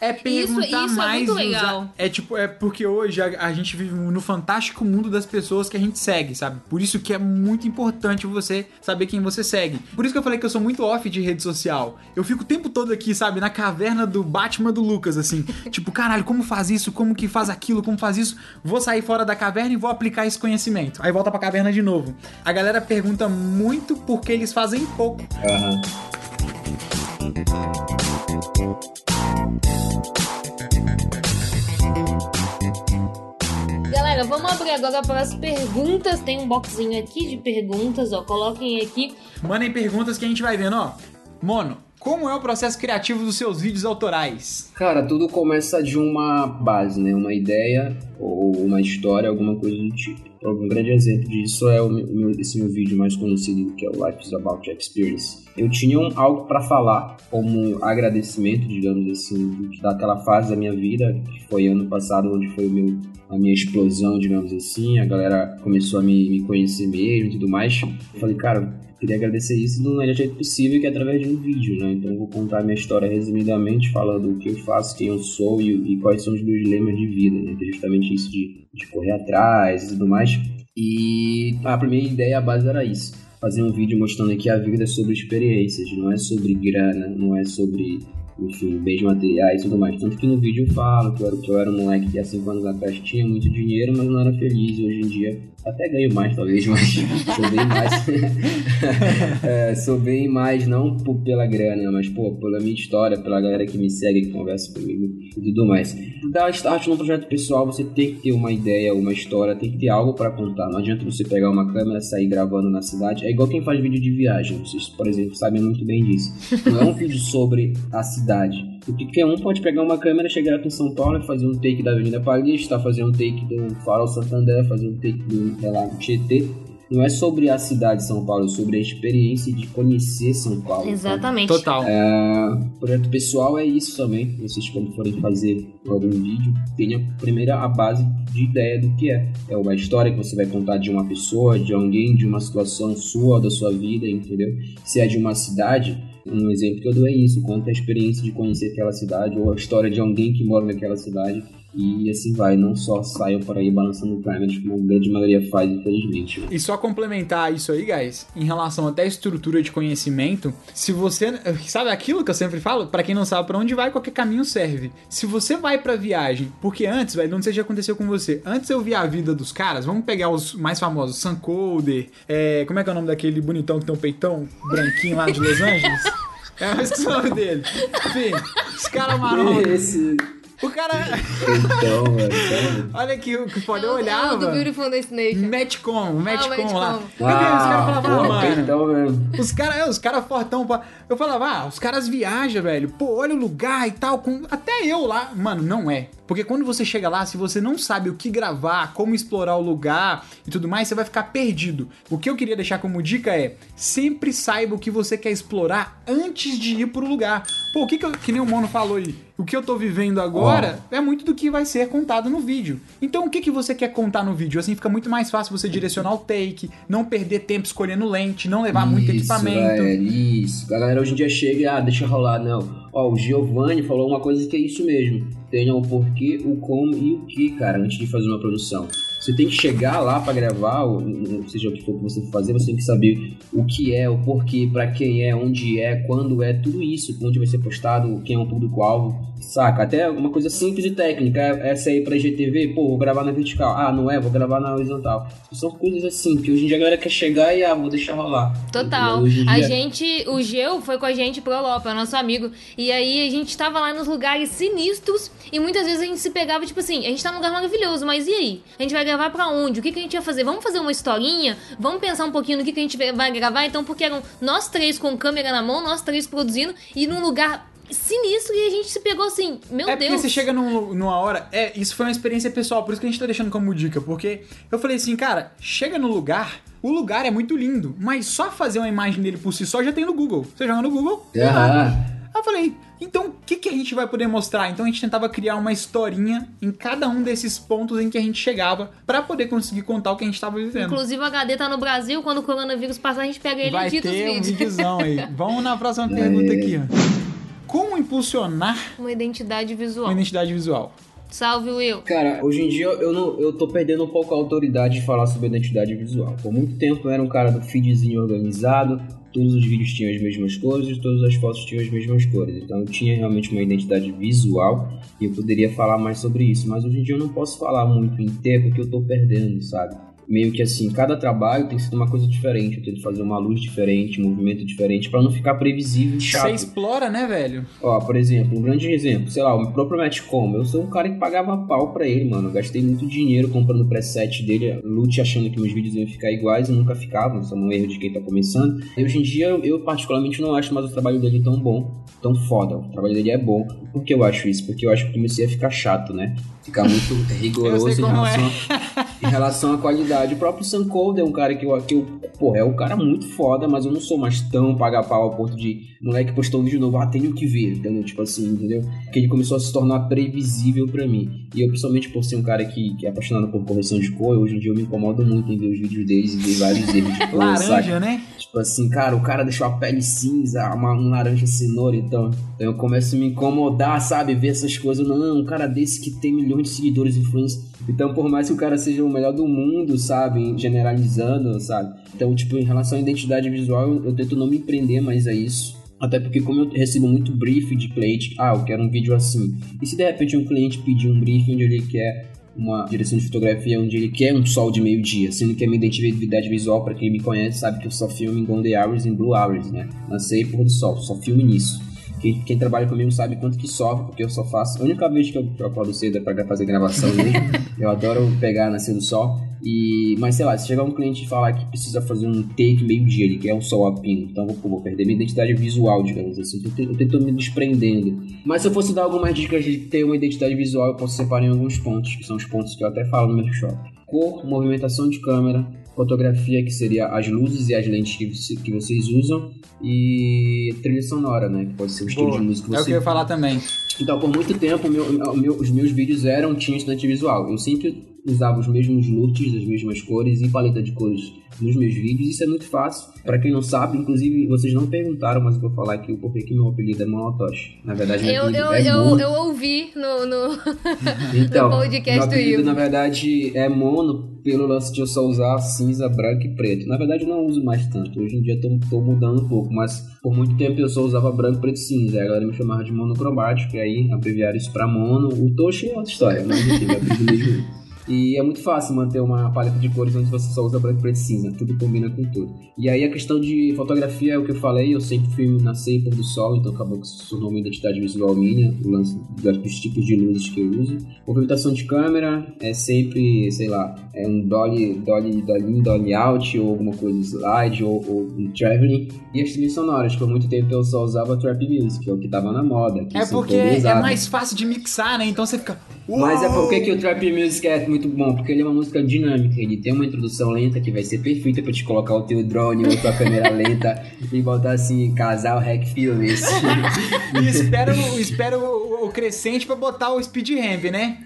É perguntar isso é mais. muito usar- legal. É tipo, é porque hoje a, a gente vive no fantástico mundo das pessoas que a gente segue, sabe? Por isso que é muito importante você saber quem você segue. Por isso que eu falei que eu sou muito off de rede social. Eu fico o tempo todo aqui, sabe, na caverna do Batman do Lucas, assim. tipo, caralho, como faz isso? Como que faz aquilo? Como faz isso? Vou sair fora da caverna e vou aplicar esse conhecimento. Aí volta pra caverna de novo. A galera pergunta muito porque eles fazem pouco. Aham. Galera, vamos abrir agora para as perguntas. Tem um boxinho aqui de perguntas, ó. Coloquem aqui. Mandem perguntas que a gente vai vendo, ó. Mono, como é o processo criativo dos seus vídeos autorais? Cara, tudo começa de uma base, né? Uma ideia ou uma história, alguma coisa do tipo. Um grande exemplo disso é o meu, esse meu vídeo mais conhecido, que é o Life is About Experience. Eu tinha um, algo para falar como agradecimento, digamos assim, daquela fase da minha vida, que foi ano passado, onde foi meu, a minha explosão, digamos assim. A galera começou a me, me conhecer mesmo e tudo mais. Eu falei, cara, queria agradecer isso do melhor jeito possível, que é através de um vídeo, né? Então vou contar minha história resumidamente, falando o que eu faço, quem eu sou e, e quais são os meus lemas de vida, né? Que é justamente isso de, de correr atrás e tudo mais. E a primeira ideia, a base era isso. Fazer um vídeo mostrando que a vida é sobre experiências, não é sobre grana, não é sobre enfim, bens materiais e tudo mais. Tanto que no vídeo eu falo que eu era, que eu era um moleque que há 5 anos atrás tinha muito dinheiro, mas não era feliz. Hoje em dia até ganho mais, talvez, mas sou bem mais. é, sou bem mais, não por, pela grana, mas pô, pela minha história, pela galera que me segue, que conversa comigo e tudo mais. Dar start num projeto pessoal, você tem que ter uma ideia, uma história, tem que ter algo para contar. Não adianta você pegar uma câmera, sair gravando na cidade. É igual quem faz vídeo de viagem. Vocês, por exemplo, sabem muito bem disso. Não é um vídeo sobre a cidade qualquer um pode pegar uma câmera, chegar aqui em São Paulo e fazer um take da Avenida Paulista, fazer um take do Farol Santander, fazer um take do Relato Tietê. Não é sobre a cidade de São Paulo, é sobre a experiência de conhecer São Paulo. Exatamente. Total. É, projeto pessoal é isso também. Vocês, quando forem fazer algum vídeo, tenha primeiro a base de ideia do que é. É uma história que você vai contar de uma pessoa, de alguém, de uma situação sua, da sua vida, entendeu? Se é de uma cidade, um exemplo que eu dou é isso, quanto a experiência de conhecer aquela cidade ou a história de alguém que mora naquela cidade e assim vai, não só saiam por aí balançando primers como a grande maioria faz, infelizmente. E só complementar isso aí, guys, em relação até à estrutura de conhecimento, se você, sabe aquilo que eu sempre falo, para quem não sabe para onde vai, qualquer caminho serve. Se você vai para viagem, porque antes, velho, não sei se já aconteceu com você, antes eu vi a vida dos caras, vamos pegar os mais famosos, Sam Colder, é, como é que é o nome daquele bonitão que tem um peitão branquinho lá de Los Angeles? É, eu esqueci o nome dele. Enfim, os caras marrom. Esse... O cara. Então, mano. Olha aqui, o que pode o- olhar. é o do Beautiful Destination. Matchcom, o Matchcom lá. Matchcom. Porque os caras Ah, falavam, mano. então, mano. Os caras, é, os caras fortão. pá. Eu falava, ah, os caras viajam, velho. Pô, olha o lugar e tal. com- Até eu lá. Mano, não é. Porque quando você chega lá, se você não sabe o que gravar, como explorar o lugar e tudo mais, você vai ficar perdido. O que eu queria deixar como dica é: sempre saiba o que você quer explorar antes de ir pro lugar. Pô, o que, que, eu- que nem o Mono falou aí? O que eu tô vivendo agora é muito do que vai ser contado no vídeo. Então, o que, que você quer contar no vídeo? Assim fica muito mais fácil você direcionar o take, não perder tempo escolhendo lente, não levar muito Isso, equipamento. velho, isso. A galera hoje em dia chega e, ah, deixa rolar. Não. Ó, o Giovanni falou uma coisa que é isso mesmo. Tenha o porquê, o como e o que, cara, antes de fazer uma produção. Você tem que chegar lá pra gravar, ou, ou seja o que for que você for fazer, você tem que saber o que é, o porquê, pra quem é, onde é, quando é, tudo isso, onde vai ser postado, quem é o público-alvo, saca? Até uma coisa simples e técnica, é- essa aí pra IGTV, pô, vou gravar na vertical, ah, não é, vou gravar na horizontal. São coisas assim, que hoje em dia a galera quer chegar e, ah, vou deixar rolar. Total. Em A dia- gente, o Geu foi com a gente pro Europa, nosso amigo. E aí a gente tava lá nos lugares sinistros e muitas vezes a gente se pegava, tipo assim, a gente tá num lugar maravilhoso, mas e aí? A gente vai gravar pra onde? O que, que a gente vai fazer? Vamos fazer uma historinha? Vamos pensar um pouquinho no que, que a gente vai gravar? Então, porque eram nós três com câmera na mão, nós três produzindo, e num lugar sinistro e a gente se pegou assim, meu É porque Deus. você chega num- numa hora. É, isso foi uma experiência pessoal, por isso que a gente tá deixando como dica. Porque eu falei assim, cara, chega no lugar, o lugar é muito lindo, mas só fazer uma imagem dele por si só já tem no Google. Você joga no Google. Aham. Aí eu falei, então o que, que a gente vai poder mostrar? Então a gente tentava criar uma historinha em cada um desses pontos em que a gente chegava pra poder conseguir contar o que a gente tava vivendo. Inclusive o HD tá no Brasil, quando o coronavírus passar, a gente pega ele Vai e edita os ter um vídeos. videozão aí. Vamos na próxima pergunta aqui. Como impulsionar Uma identidade visual. uma identidade visual? Salve, Will. Cara, hoje em dia eu, não, eu tô perdendo um pouco a autoridade de falar sobre identidade visual. Por muito tempo eu era um cara do feedzinho organizado, todos os vídeos tinham as mesmas cores, todas as fotos tinham as mesmas cores. Então eu tinha realmente uma identidade visual e eu poderia falar mais sobre isso. Mas hoje em dia eu não posso falar muito em ter porque eu tô perdendo, sabe? Meio que assim, cada trabalho tem que ser uma coisa diferente. Eu tento fazer uma luz diferente, um movimento diferente, para não ficar previsível e chato. Você explora, né, velho? Ó, por exemplo, um grande exemplo, sei lá, o próprio Matchcom. Eu sou um cara que pagava pau pra ele, mano. Eu gastei muito dinheiro comprando o preset dele, lute achando que meus vídeos iam ficar iguais e nunca ficavam. Isso é um erro de quem tá começando. E hoje em dia, eu particularmente não acho mais o trabalho dele tão bom, tão foda. O trabalho dele é bom. Por que eu acho isso? Porque eu acho que comecei a ficar chato, né? Ficar muito rigoroso em relação, é. em relação à qualidade. O próprio Sam Cold é um cara que eu, que eu, porra, é um cara muito foda, mas eu não sou mais tão paga pau ao ponto de moleque postou um vídeo novo, ah, tenho que ver, entendeu? Tipo assim, entendeu? Que ele começou a se tornar previsível para mim. E eu, principalmente por ser um cara que, que é apaixonado por correção de cor, hoje em dia eu me incomodo muito em ver os vídeos deles e ver vários erros de cor, Laranja, né? Tipo assim, cara, o cara deixou a pele cinza, uma, um laranja cenoura, então, então eu começo a me incomodar, sabe? Ver essas coisas. Não, um cara desse que tem milhões de seguidores influência. Então, por mais que o cara seja o melhor do mundo, sabe? Generalizando, sabe? Então, tipo, em relação à identidade visual, eu, tento não me prender mais a isso. Até porque como eu recebo muito brief de cliente, ah, eu quero um vídeo assim. E se de repente um cliente pedir um brief onde ele quer uma direção de fotografia onde ele quer um sol de meio-dia, sendo que a minha identidade visual, para quem me conhece, sabe que eu só filmo em Golden Hours e Blue Hours, né? Lancei por do sol, só filme nisso. Quem, quem, trabalha comigo sabe quanto que sofre, porque eu só faço. A única vez que eu, que eu acordo cedo é pra fazer gravação mesmo. eu adoro pegar nascer do sol. E, mas sei lá, se chegar um cliente e falar que precisa fazer um take meio-dia, ele quer um sol a pino, então vou, vou perder minha identidade visual, digamos assim. Eu, eu tento me desprendendo. Mas se eu fosse dar algumas dicas de ter uma identidade visual, eu posso separar em alguns pontos, que são os pontos que eu até falo no meu workshop. Cor, movimentação de câmera, fotografia, que seria as luzes e as lentes que, que vocês usam, e trilha sonora, né? Que pode ser o estilo Boa. de música que você... É o que eu ia falar também. Então, por muito tempo, meu, meu, os meus vídeos eram tinha estudante visual. Eu sempre usava os mesmos looks, as mesmas cores e paleta de cores nos meus vídeos. Isso é muito fácil. Para quem não sabe, inclusive, vocês não perguntaram, mas eu vou falar aqui o porquê que meu apelido é Monotosh. Na verdade, eu, eu, é eu, eu ouvi no, no, então, no podcast meu apelido, do na verdade, é mono pelo lance de eu só usar cinza, branco e preto. Na verdade, eu não uso mais tanto. Hoje em dia, tô, tô mudando um pouco, mas por muito tempo eu só usava branco, preto e cinza. Aí a galera me chamava de monocromático, e aí abreviaram isso pra mono. O Toshi é outra história, mas enfim, apelido mesmo. E é muito fácil manter uma paleta de cores onde você só usa branco, preto e cinza. Tudo combina com tudo. E aí a questão de fotografia é o que eu falei. Eu sempre filmo na e do sol, então acabou que se tornou uma identidade visual minha. O lance dos tipos de luzes que eu uso. Movimentação de câmera é sempre, sei lá, é um dolly, dolly, dolly, dolly out ou alguma coisa slide ou, ou um traveling. E as trilhas sonoras, por muito tempo eu só usava trap music, que é o que tava na moda. é porque é mais fácil de mixar, né? Então você fica. Uou! Mas é porque que o trap music é muito bom, porque ele é uma música dinâmica, ele tem uma introdução lenta que vai ser perfeita pra te colocar o teu drone ou tua câmera lenta e botar assim, casal hack filmes. e espera, espera o, o, crescente pra botar o speed ramp, né?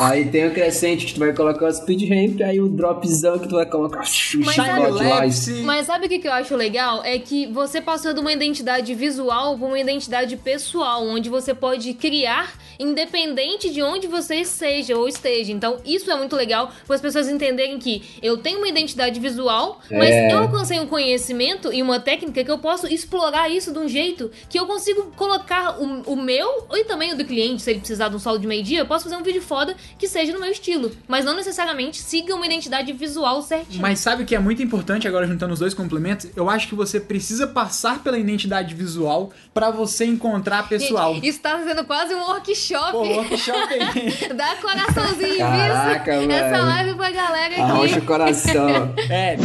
Aí tem o crescente que tu vai colocar o speed ramp, aí o dropzão que tu vai colocar o mas sabe, mas sabe o que, que eu acho legal? É que você passou de uma identidade visual pra uma identidade pessoal, onde você pode criar independente de onde você seja ou esteja. Então, isso é muito legal para as pessoas entenderem que eu tenho uma identidade visual, mas é. eu alcancei um conhecimento e uma técnica que eu posso explorar isso de um jeito que eu consigo colocar o, o meu e também o do cliente, se ele precisar de um solo de meio-dia, eu posso fazer um vídeo foda que seja no meu estilo, mas não necessariamente siga uma identidade visual certinha. Mas sabe o que é muito importante agora juntando os dois complementos? Eu acho que você precisa passar pela identidade visual para você encontrar pessoal. Gente, isso tá sendo quase um workshop. Pô, workshop aí. Dá coraçãozinho, Caraca, isso essa live pra galera aqui. Arrocha o coração. é.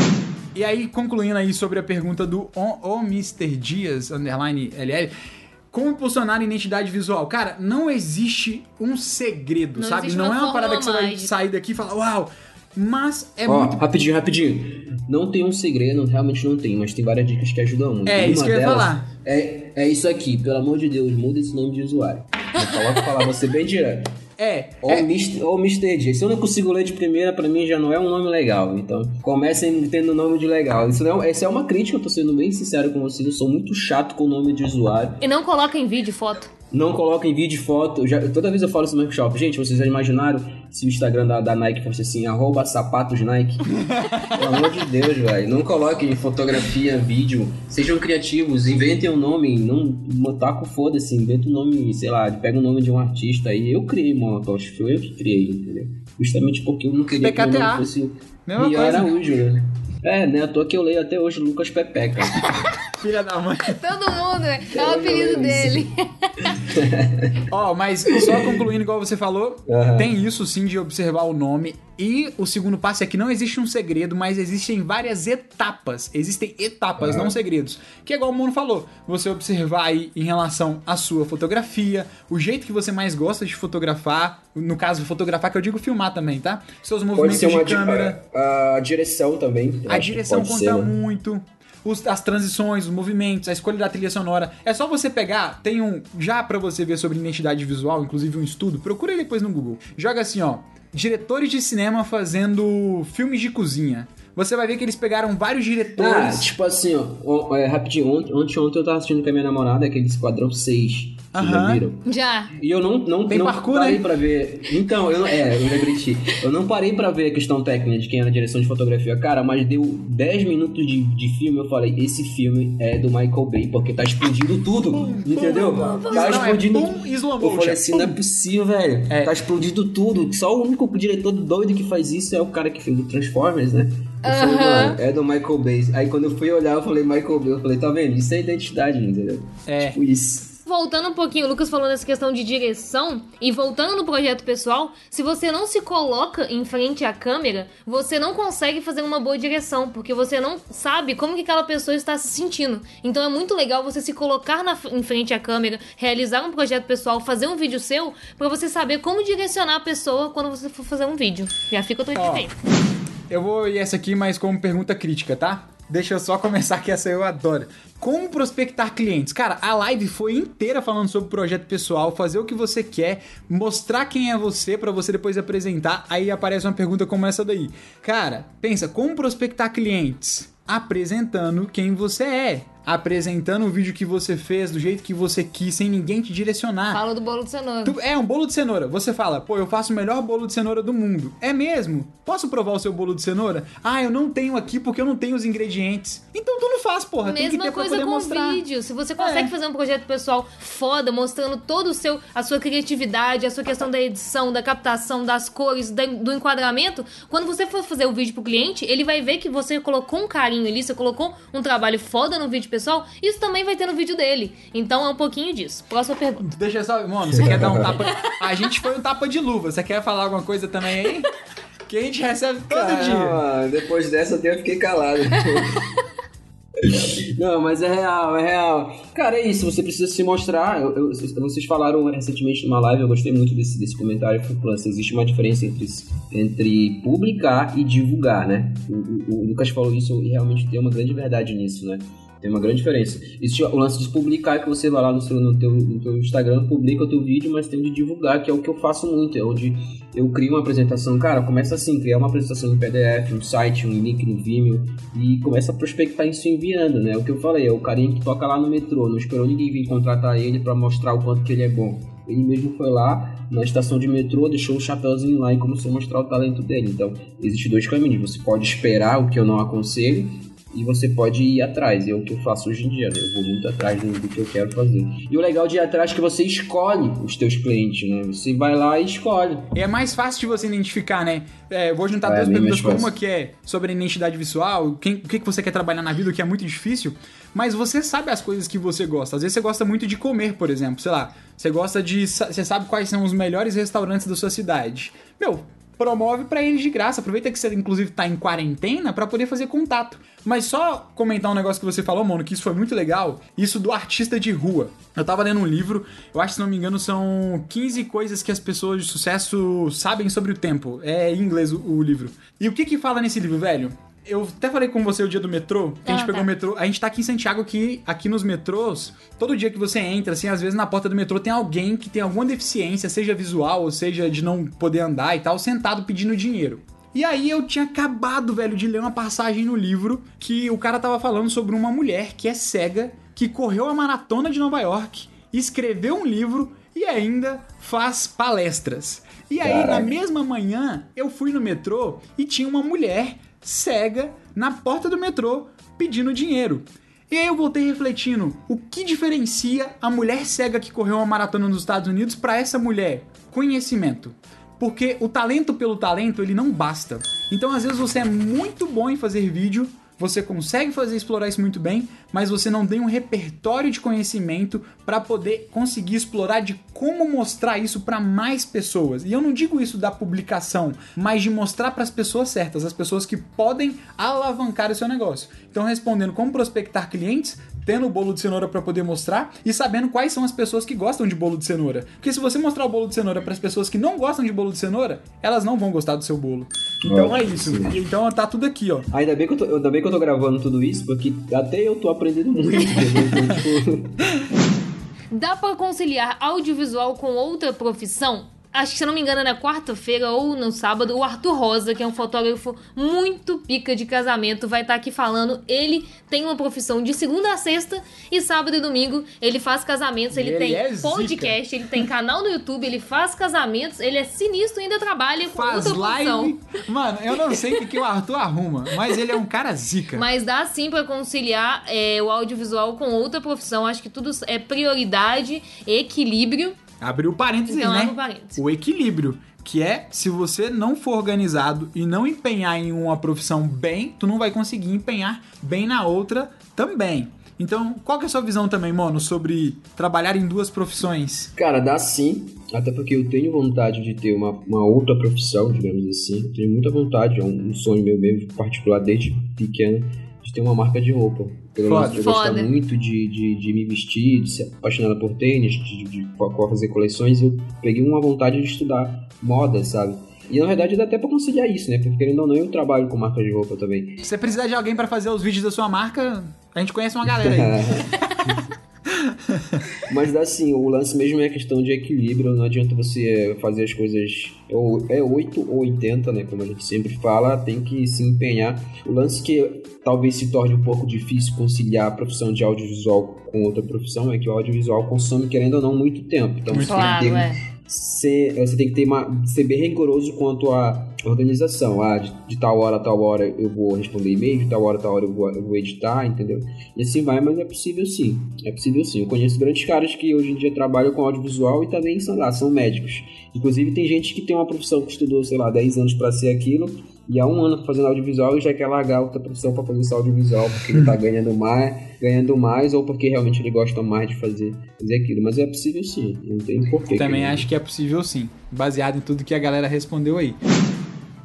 E aí, concluindo aí sobre a pergunta do o, o Mr. Dias, underline LL, como impulsionar a identidade visual? Cara, não existe um segredo, não sabe? Não é uma parada que você vai sair daqui e falar, uau, mas é Ó, muito. Rapidinho, rapidinho. Não tem um segredo, realmente não tem, mas tem várias dicas que ajudam muito. É, Uma isso que eu ia falar. É, é isso aqui, pelo amor de Deus, muda esse nome de usuário. Eu coloco falar você bem direto. É. Ou, é... Mr., ou Mr. D. Se eu não consigo ler de primeira, pra mim já não é um nome legal. Então, comecem tendo nome de legal. Isso não, essa é uma crítica, eu tô sendo bem sincero com vocês. Eu sou muito chato com o nome de usuário. E não coloca em vídeo foto não coloquem vídeo e foto. Já, toda vez eu falo isso no workshop. Gente, vocês já imaginaram se o Instagram da, da Nike fosse assim, arroba sapatos Nike? Pelo amor de Deus, velho. Não coloquem fotografia, vídeo. Sejam criativos, inventem um nome. Não com foda-se, inventa um nome, sei lá, pega o um nome de um artista aí. Eu criei Monotosh, foi eu que criei, entendeu? Justamente porque eu não queria PKTA. que o nome fosse Mesma coisa. Araújo, né? É, né? À toa que eu leio até hoje Lucas Pepeca. Filha da mãe. Todo mundo, é, é o apelido dele. Ó, mas só concluindo, igual você falou, Aham. tem isso sim de observar o nome. E o segundo passo é que não existe um segredo, mas existem várias etapas. Existem etapas, Aham. não segredos. Que é igual o Mono falou. Você observar aí em relação à sua fotografia, o jeito que você mais gosta de fotografar. No caso, fotografar, que eu digo filmar também, tá? Seus Pode movimentos ser uma de câmera. A, a direção também. A direção conta ser, né? muito. Os- as transições, os movimentos, a escolha da trilha sonora. É só você pegar, tem um. Já pra você ver sobre identidade visual, inclusive um estudo, procura depois no Google. Joga assim, ó. Diretores de cinema fazendo filmes de cozinha. Você vai ver que eles pegaram vários Ah, diretores. tipo assim, ó, ó, é, rapidinho, ontem, ontem, ontem eu tava assistindo com a minha namorada aquele Esquadrão 6. Vocês já Aham. viram? Já. E eu não, não, Tem não parkour, parei né? pra ver. Então, eu não, é, eu lembrei de ti. Eu não parei pra ver a questão técnica de quem era a direção de fotografia. Cara, mas deu 10 minutos de, de filme, eu falei, esse filme é do Michael Bay, porque tá explodindo tudo. entendeu? Tá Isso não, é explodindo. e slow eu falei assim, não é possível, velho. É. Tá explodindo tudo. Só o único diretor doido que faz isso é o cara que fez o Transformers, né? Falei, mano, é do Michael Bay. Aí quando eu fui olhar, eu falei, Michael Bay. Eu falei, tá vendo? Isso é identidade, entendeu? É. Tipo isso. Voltando um pouquinho, o Lucas falou nessa questão de direção e voltando no projeto pessoal, se você não se coloca em frente à câmera, você não consegue fazer uma boa direção, porque você não sabe como que aquela pessoa está se sentindo. Então é muito legal você se colocar na, em frente à câmera, realizar um projeto pessoal, fazer um vídeo seu, pra você saber como direcionar a pessoa quando você for fazer um vídeo. Já fica Ó. diferença. Eu vou ir essa aqui, mas como pergunta crítica, tá? Deixa eu só começar que essa eu adoro. Como prospectar clientes? Cara, a live foi inteira falando sobre projeto pessoal, fazer o que você quer, mostrar quem é você pra você depois apresentar. Aí aparece uma pergunta como essa daí. Cara, pensa, como prospectar clientes? Apresentando quem você é. Apresentando o vídeo que você fez, do jeito que você quis, sem ninguém te direcionar. Fala do bolo de cenoura. Tu- é um bolo de cenoura. Você fala, pô, eu faço o melhor bolo de cenoura do mundo. É mesmo? Posso provar o seu bolo de cenoura? Ah, eu não tenho aqui porque eu não tenho os ingredientes. Então tu não faz, porra. Tem que Mesma ter pra coisa poder com mostrar. vídeo. Se você consegue É. fazer um projeto pessoal foda, mostrando todo o seu, a sua criatividade, a sua questão da edição, da captação, das cores, do enquadramento, quando você for fazer o vídeo pro cliente, ele vai ver que você colocou um carinho ali, você colocou um trabalho foda no vídeo pessoal, isso também vai ter no vídeo dele. Então é um pouquinho disso. Próxima pergunta. Deixa só, mano, você quer dar um tapa. A gente foi um tapa de luva. Você quer falar alguma coisa também aí? Que a gente recebe todo dia. Caramba, depois dessa eu fiquei calado. Não, mas é real, é real. Cara, é isso, você precisa se mostrar. Eu- eu- vocês falaram recentemente numa live, eu gostei muito desse, desse comentário. Assim, existe uma diferença entre, entre publicar e divulgar, né? O, o- o Lucas falou isso e realmente tem uma grande verdade nisso, né? Tem uma grande diferença. Existe o lance de publicar, que você vai lá no, seu, no, teu, no teu Instagram, publica o teu vídeo, mas tem de divulgar, que é o que eu faço muito. É onde eu crio uma apresentação. Cara, começa assim, criar uma apresentação em PDF, um site, um link no Vimeo, e começa a prospectar isso enviando, né? O que eu falei, é o carinha que toca lá no metrô, não esperou ninguém vir contratar ele pra mostrar o quanto que ele é bom. Ele mesmo foi lá na estação de metrô, deixou o chapéuzinho lá e começou a mostrar o talento dele. Então, existem dois caminhos. Você pode esperar, o que eu não aconselho, e você pode ir atrás. É o que eu faço hoje em dia, né? Eu vou muito atrás do, do que eu quero fazer. E o legal de ir atrás é que você escolhe os teus clientes, né? Você vai lá e escolhe. É mais fácil de você identificar, né? É, eu vou juntar É, duas perguntas. mais Uma que é sobre a identidade visual, quem, o que, que você quer trabalhar na vida, o que é muito difícil. Mas você sabe as coisas que você gosta. Às vezes você gosta muito de comer, por exemplo. Sei lá, você gosta de. Você sabe quais são os melhores restaurantes da sua cidade. Meu, promove pra eles de graça. Aproveita que você, inclusive, tá em quarentena pra poder fazer contato. Mas só comentar um negócio que você falou, mano, que isso foi muito legal. Isso do artista de rua. Eu tava lendo um livro, eu acho, se não me engano, são 15 coisas que as pessoas de sucesso sabem sobre o tempo. É em inglês o, o livro. E o que que fala nesse livro, velho? Eu até falei com você o dia do metrô, que a gente Ah, pegou tá. o metrô. A gente tá aqui em Santiago, que aqui nos metrôs, todo dia que você entra, assim, às vezes na porta do metrô tem alguém que tem alguma deficiência, seja visual ou seja de não poder andar e tal, sentado pedindo dinheiro. E aí eu tinha acabado, velho, de ler uma passagem no livro que o cara tava falando sobre uma mulher que é cega, que correu a maratona de Nova York, escreveu um livro e ainda faz palestras. E aí, na Caraca. mesma manhã, eu fui no metrô e tinha uma mulher cega na porta do metrô pedindo dinheiro. E aí eu voltei refletindo, o que diferencia a mulher cega que correu uma maratona nos Estados Unidos para essa mulher? Conhecimento. Porque o talento pelo talento, ele não basta. Então, às vezes, você é muito bom em fazer vídeo, você consegue fazer explorar isso muito bem, mas você não tem um repertório de conhecimento para poder conseguir explorar de como mostrar isso para mais pessoas. E eu não digo isso da publicação, mas de mostrar para as pessoas certas, as pessoas que podem alavancar o seu negócio. Então, respondendo como prospectar clientes, tendo o bolo de cenoura para poder mostrar e sabendo quais são as pessoas que gostam de bolo de cenoura. Porque se você mostrar o bolo de cenoura para as pessoas que não gostam de bolo de cenoura, elas não vão gostar do seu bolo. Então é isso. Sim. Então tá tudo aqui, ó. Ainda bem, que eu tô, ainda bem que eu tô gravando tudo isso, porque até eu tô aprendendo muito. Dá pra conciliar audiovisual com outra profissão? Acho que, se eu não me engano, é na quarta-feira ou no sábado, o Arthur Rosa, que é um fotógrafo muito pica de casamento, vai estar aqui falando. Ele tem uma profissão de segunda a sexta e sábado e domingo ele faz casamentos, ele, Ele tem é zica. podcast, ele tem canal no YouTube, ele faz casamentos, ele é sinistro e ainda trabalha com Faz outra profissão. live. Mano, eu não sei o que, que o Arthur arruma, mas ele é um cara zica. Mas dá sim pra conciliar é, o audiovisual com outra profissão. Acho que tudo é prioridade, equilíbrio. Abriu parênteses, Então, né? abre parênteses. O equilíbrio. Que é, se você não for organizado e não empenhar em uma profissão bem, tu não vai conseguir empenhar bem na outra também. Então, qual que é a sua visão também, Mono, sobre trabalhar em duas profissões? Cara, dá sim. Até porque eu tenho vontade de ter uma, uma outra profissão, digamos assim. Eu tenho muita vontade, é um, um sonho meu mesmo, particular desde pequeno, de ter uma marca de roupa. Pelo Foda. de eu gostar muito de, de, de me vestir, de ser apaixonada por tênis, de, de, de fazer coleções, eu peguei uma vontade de estudar moda, sabe? E na verdade dá até pra conciliar isso, né? Porque querendo ou não, eu trabalho com marca de roupa também. Se você precisar de alguém pra fazer os vídeos da sua marca, a gente conhece uma galera aí. Mas assim, o lance mesmo é a questão de equilíbrio, não adianta você fazer as coisas ou é 8 ou 80, né, como a gente sempre fala, tem que se empenhar. O lance que talvez se torne um pouco difícil conciliar a profissão de audiovisual com outra profissão é que o audiovisual consome, querendo ou não, muito tempo. Então você tem que Claro, ter é. ser, você tem que ter uma, ser bem rigoroso quanto à organização. Ah, de, de tal hora a tal hora eu vou responder e-mail, de tal hora a tal hora eu vou, eu vou editar, entendeu? E assim vai, mas é possível sim. É possível sim. Eu conheço grandes caras que hoje em dia trabalham com audiovisual e também são lá, são médicos. Inclusive tem gente que tem uma profissão que estudou, sei lá, 10 anos para ser aquilo. E há um ano fazendo audiovisual e já quer largar outra profissão para fazer esse audiovisual porque ele tá ganhando mais, ganhando mais ou porque realmente ele gosta mais de fazer, fazer aquilo. Mas é possível sim, não tem porquê. Também que- acho que é possível sim, baseado em tudo que a galera respondeu aí.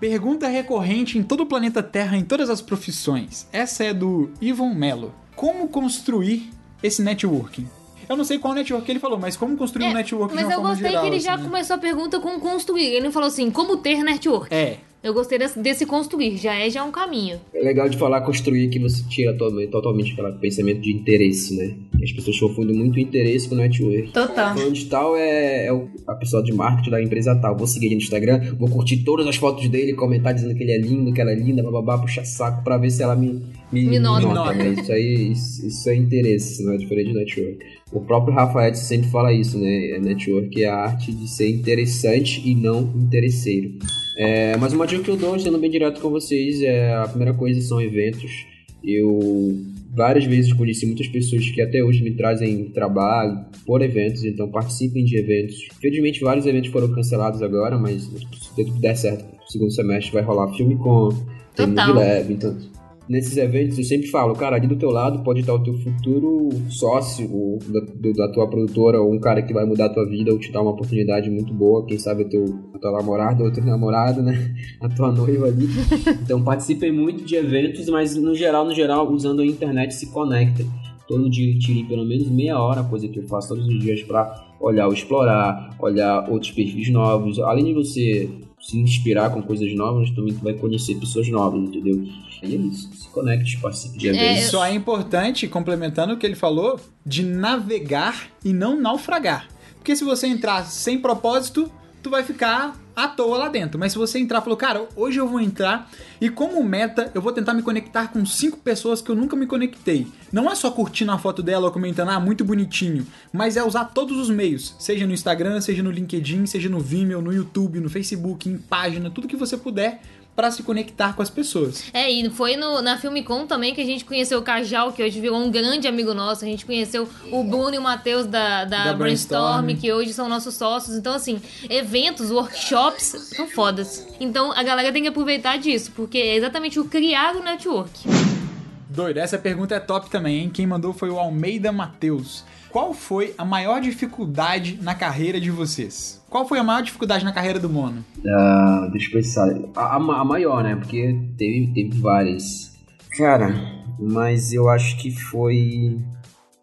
Pergunta recorrente em todo o planeta Terra, em todas as profissões. Essa é do Ivon Mello. Como construir esse networking? Eu não sei qual network ele falou, mas como construir É, um networking Mas eu gostei geral, que ele assim, já né? começou a pergunta com construir. Ele não falou assim, como ter network. É, Eu gostei desse, desse construir, já é já um caminho. É legal de falar construir que você tira totalmente, totalmente aquele pensamento de interesse, né? As pessoas confundem muito interesse com network. Total. Fulano de tal é, é o- a pessoa de marketing da empresa tal. Vou seguir ele no Instagram, vou curtir todas as fotos dele, comentar dizendo que ele é lindo, que ela é linda, bababá, puxar saco pra ver se ela me, me, Me nota. nota. né? Isso aí, isso, isso é interesse, não é diferente de network. O próprio Rafael sempre fala isso, né? Network é a arte de ser interessante e não interesseiro. É, mas uma dica que eu dou, sendo bem direto com vocês, é a primeira coisa são eventos. Eu várias vezes conheci muitas pessoas que até hoje me trazem trabalho por eventos, então participem de eventos. Infelizmente vários eventos foram cancelados agora, mas se tudo der certo, no segundo semestre vai rolar filme com Total. Lab, então nesses eventos eu sempre falo, cara, ali do teu lado pode estar o teu futuro sócio ou da, da tua produtora, ou um cara que vai mudar a tua vida ou te dar uma oportunidade muito boa, quem sabe o teu, a tua namorada ou teu namorado, né? A tua noiva ali. Então participem muito de eventos, mas no geral, no geral, usando a internet se conectem. Todo dia tirem pelo menos meia hora, coisa que eu faço todos os dias para olhar ou explorar, olhar outros perfis novos. Além de você se inspirar com coisas novas, também tu vai conhecer pessoas novas, entendeu? E é isso, se conecte, participe de É, eventos. Só é importante, complementando o que ele falou, de navegar e não naufragar. Porque se você entrar sem propósito, tu vai ficar à toa lá dentro. Mas se você entrar e falou, cara, hoje eu vou entrar e como meta eu vou tentar me conectar com cinco pessoas que eu nunca me conectei. Não é só curtindo a foto dela ou comentando, ah, muito bonitinho, mas é usar todos os meios, seja no Instagram, seja no LinkedIn, seja no Vimeo, no YouTube, no Facebook, em página, tudo que você puder para se conectar com as pessoas. É, e foi no, na Filmicon também que a gente conheceu o Cajal, que hoje virou um grande amigo nosso. A gente conheceu o Bruno e o Matheus da, da, Da Brainstorm, Brainstorm. que hoje são nossos sócios. Então, assim, eventos, workshops são fodas. Então, a galera tem que aproveitar disso, porque é exatamente o criar o network. Doido, essa pergunta é top também, hein? Quem mandou foi o Almeida Matheus. Qual foi a maior dificuldade na carreira de vocês? Qual foi a maior dificuldade na carreira do Mono? Ah, deixa eu pensar. A, a a maior, né? Porque teve, teve várias. Cara, mas eu acho que foi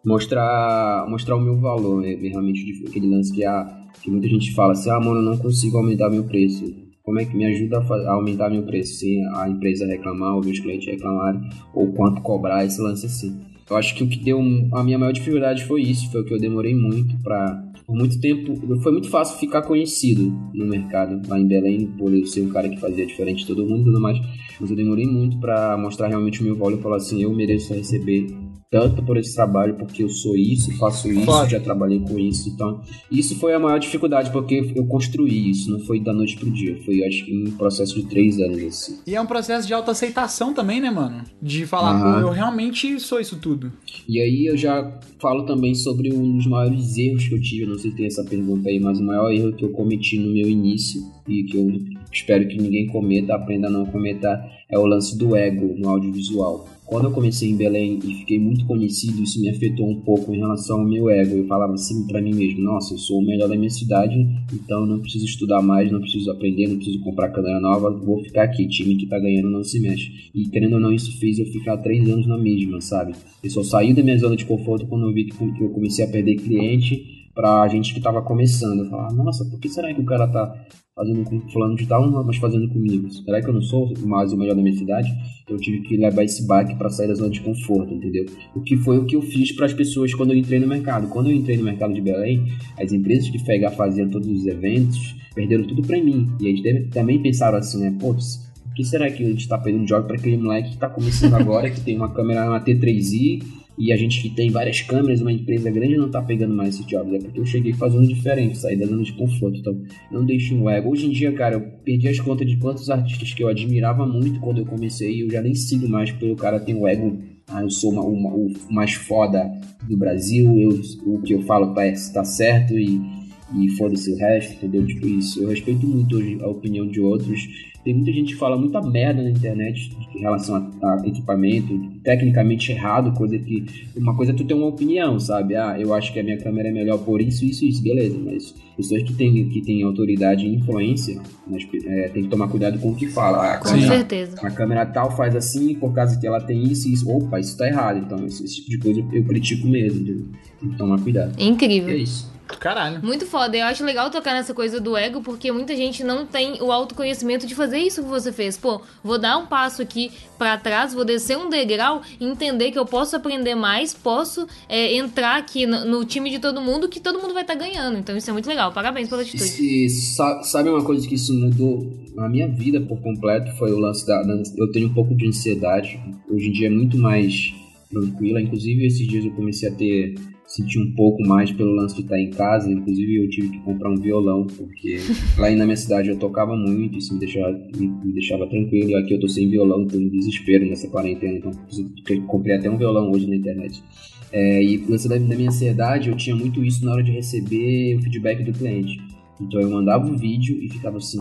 mostrar, mostrar o meu valor, né? Realmente aquele lance que, a, que muita gente fala assim, ah, mano, eu não consigo aumentar meu preço. Como é que me ajuda a, aumentar meu preço sem a empresa reclamar, ou os clientes reclamarem, ou quanto cobrar esse lance assim. Eu acho que o que deu a minha maior dificuldade foi isso, foi o que eu demorei muito pra. Por muito tempo, foi muito fácil ficar conhecido no mercado lá em Belém, por eu ser um cara que fazia diferente de todo mundo e tudo mais. Mas eu demorei muito pra mostrar realmente o meu valor e falar assim: eu mereço receber tanto por esse trabalho, porque eu sou isso, faço isso, já trabalhei com isso. Então, isso foi a maior dificuldade, porque eu construí isso, não foi da noite pro dia. Foi, acho que, um processo de três anos, assim. E é um processo de autoaceitação também, né, mano? De falar, pô, eu realmente sou isso tudo. E aí eu já falo também sobre um dos maiores erros que eu tive, não sei se tem essa pergunta aí, mas o maior erro que eu cometi no meu início e que eu espero que ninguém cometa, aprenda a não cometer, é o lance do ego no audiovisual. Quando eu comecei em Belém e fiquei muito conhecido, isso me afetou um pouco em relação ao meu ego. Eu falava assim pra mim mesmo: Nossa, eu sou o melhor da minha cidade, então eu não preciso estudar mais, não preciso aprender, não preciso comprar câmera nova, vou ficar aqui. Time que tá ganhando não se mexe. E querendo ou não, isso fez eu ficar três anos na mesma, sabe? Eu só saí da minha zona de conforto quando eu vi que eu comecei a perder cliente pra gente que tava começando. Eu falava, nossa, por que será que o cara tá fazendo com fulano de tal, mas fazendo comigo? Será que eu não sou mais o melhor da minha cidade? Eu tive que levar esse baque pra sair da zona de conforto, entendeu? O que foi o que eu fiz para as pessoas quando eu entrei no mercado. Quando eu entrei no mercado de Belém, as empresas que FEGA faziam todos os eventos perderam tudo pra mim. E eles também pensaram assim, né? Putz, por que será que a gente tá perdendo jogo pra aquele moleque que tá começando agora, que tem uma câmera, uma T3i, e a gente que tem várias câmeras, uma empresa grande não tá pegando mais esses jobs. É porque eu cheguei fazendo diferente, saí da zona de conforto. Então, não deixe um ego. Hoje em dia, cara, eu perdi as contas de quantos artistas que eu admirava muito quando eu comecei e eu já nem sigo mais porque o cara tem o ego. Ah, eu sou uma- uma- o mais foda do Brasil, eu, o que eu falo tá, tá certo e, e foda-se o resto, entendeu? Tipo isso. Eu respeito muito a opinião de outros. Tem muita gente que fala muita merda na internet em relação a, a equipamento, tecnicamente errado, coisa que. Uma coisa é tu ter uma opinião, sabe? Ah, eu acho que a minha câmera é melhor por isso, isso, isso, beleza. Mas pessoas que têm, que têm autoridade e influência, mas, é, tem que tomar cuidado com o que fala. Ah, Com câmera, certeza. a câmera tal faz assim, por causa que ela tem isso e isso. Opa, isso tá errado. Então, esse, esse tipo de coisa eu critico mesmo. entendeu? Tem que tomar cuidado. É incrível. É isso. Caralho. Muito foda. Eu acho legal tocar nessa coisa do ego, porque muita gente não tem o autoconhecimento de fazer isso que você fez. Pô, vou dar um passo aqui pra trás, vou descer um degrau e entender que eu posso aprender mais, posso é, entrar aqui no, no time de todo mundo, que todo mundo vai estar ganhando. Então isso é muito legal. Parabéns pela atitude. E, sa- sabe uma coisa que isso mudou na minha vida por completo? Foi o lance da. da- Eu tenho um pouco de ansiedade. Hoje em dia é muito mais tranquila. Inclusive, esses dias eu comecei a ter. Sentir um pouco mais pelo lance de estar em casa. Inclusive, eu tive que comprar um violão, porque lá na minha cidade eu tocava muito, isso me deixava, me, me deixava tranquilo. E aqui eu tô sem violão, tô em desespero nessa quarentena. Então, eu comprei até um violão hoje na internet. É, e o lance da, da minha ansiedade, eu tinha muito isso na hora de receber o feedback do cliente. Então eu mandava um vídeo e ficava assim,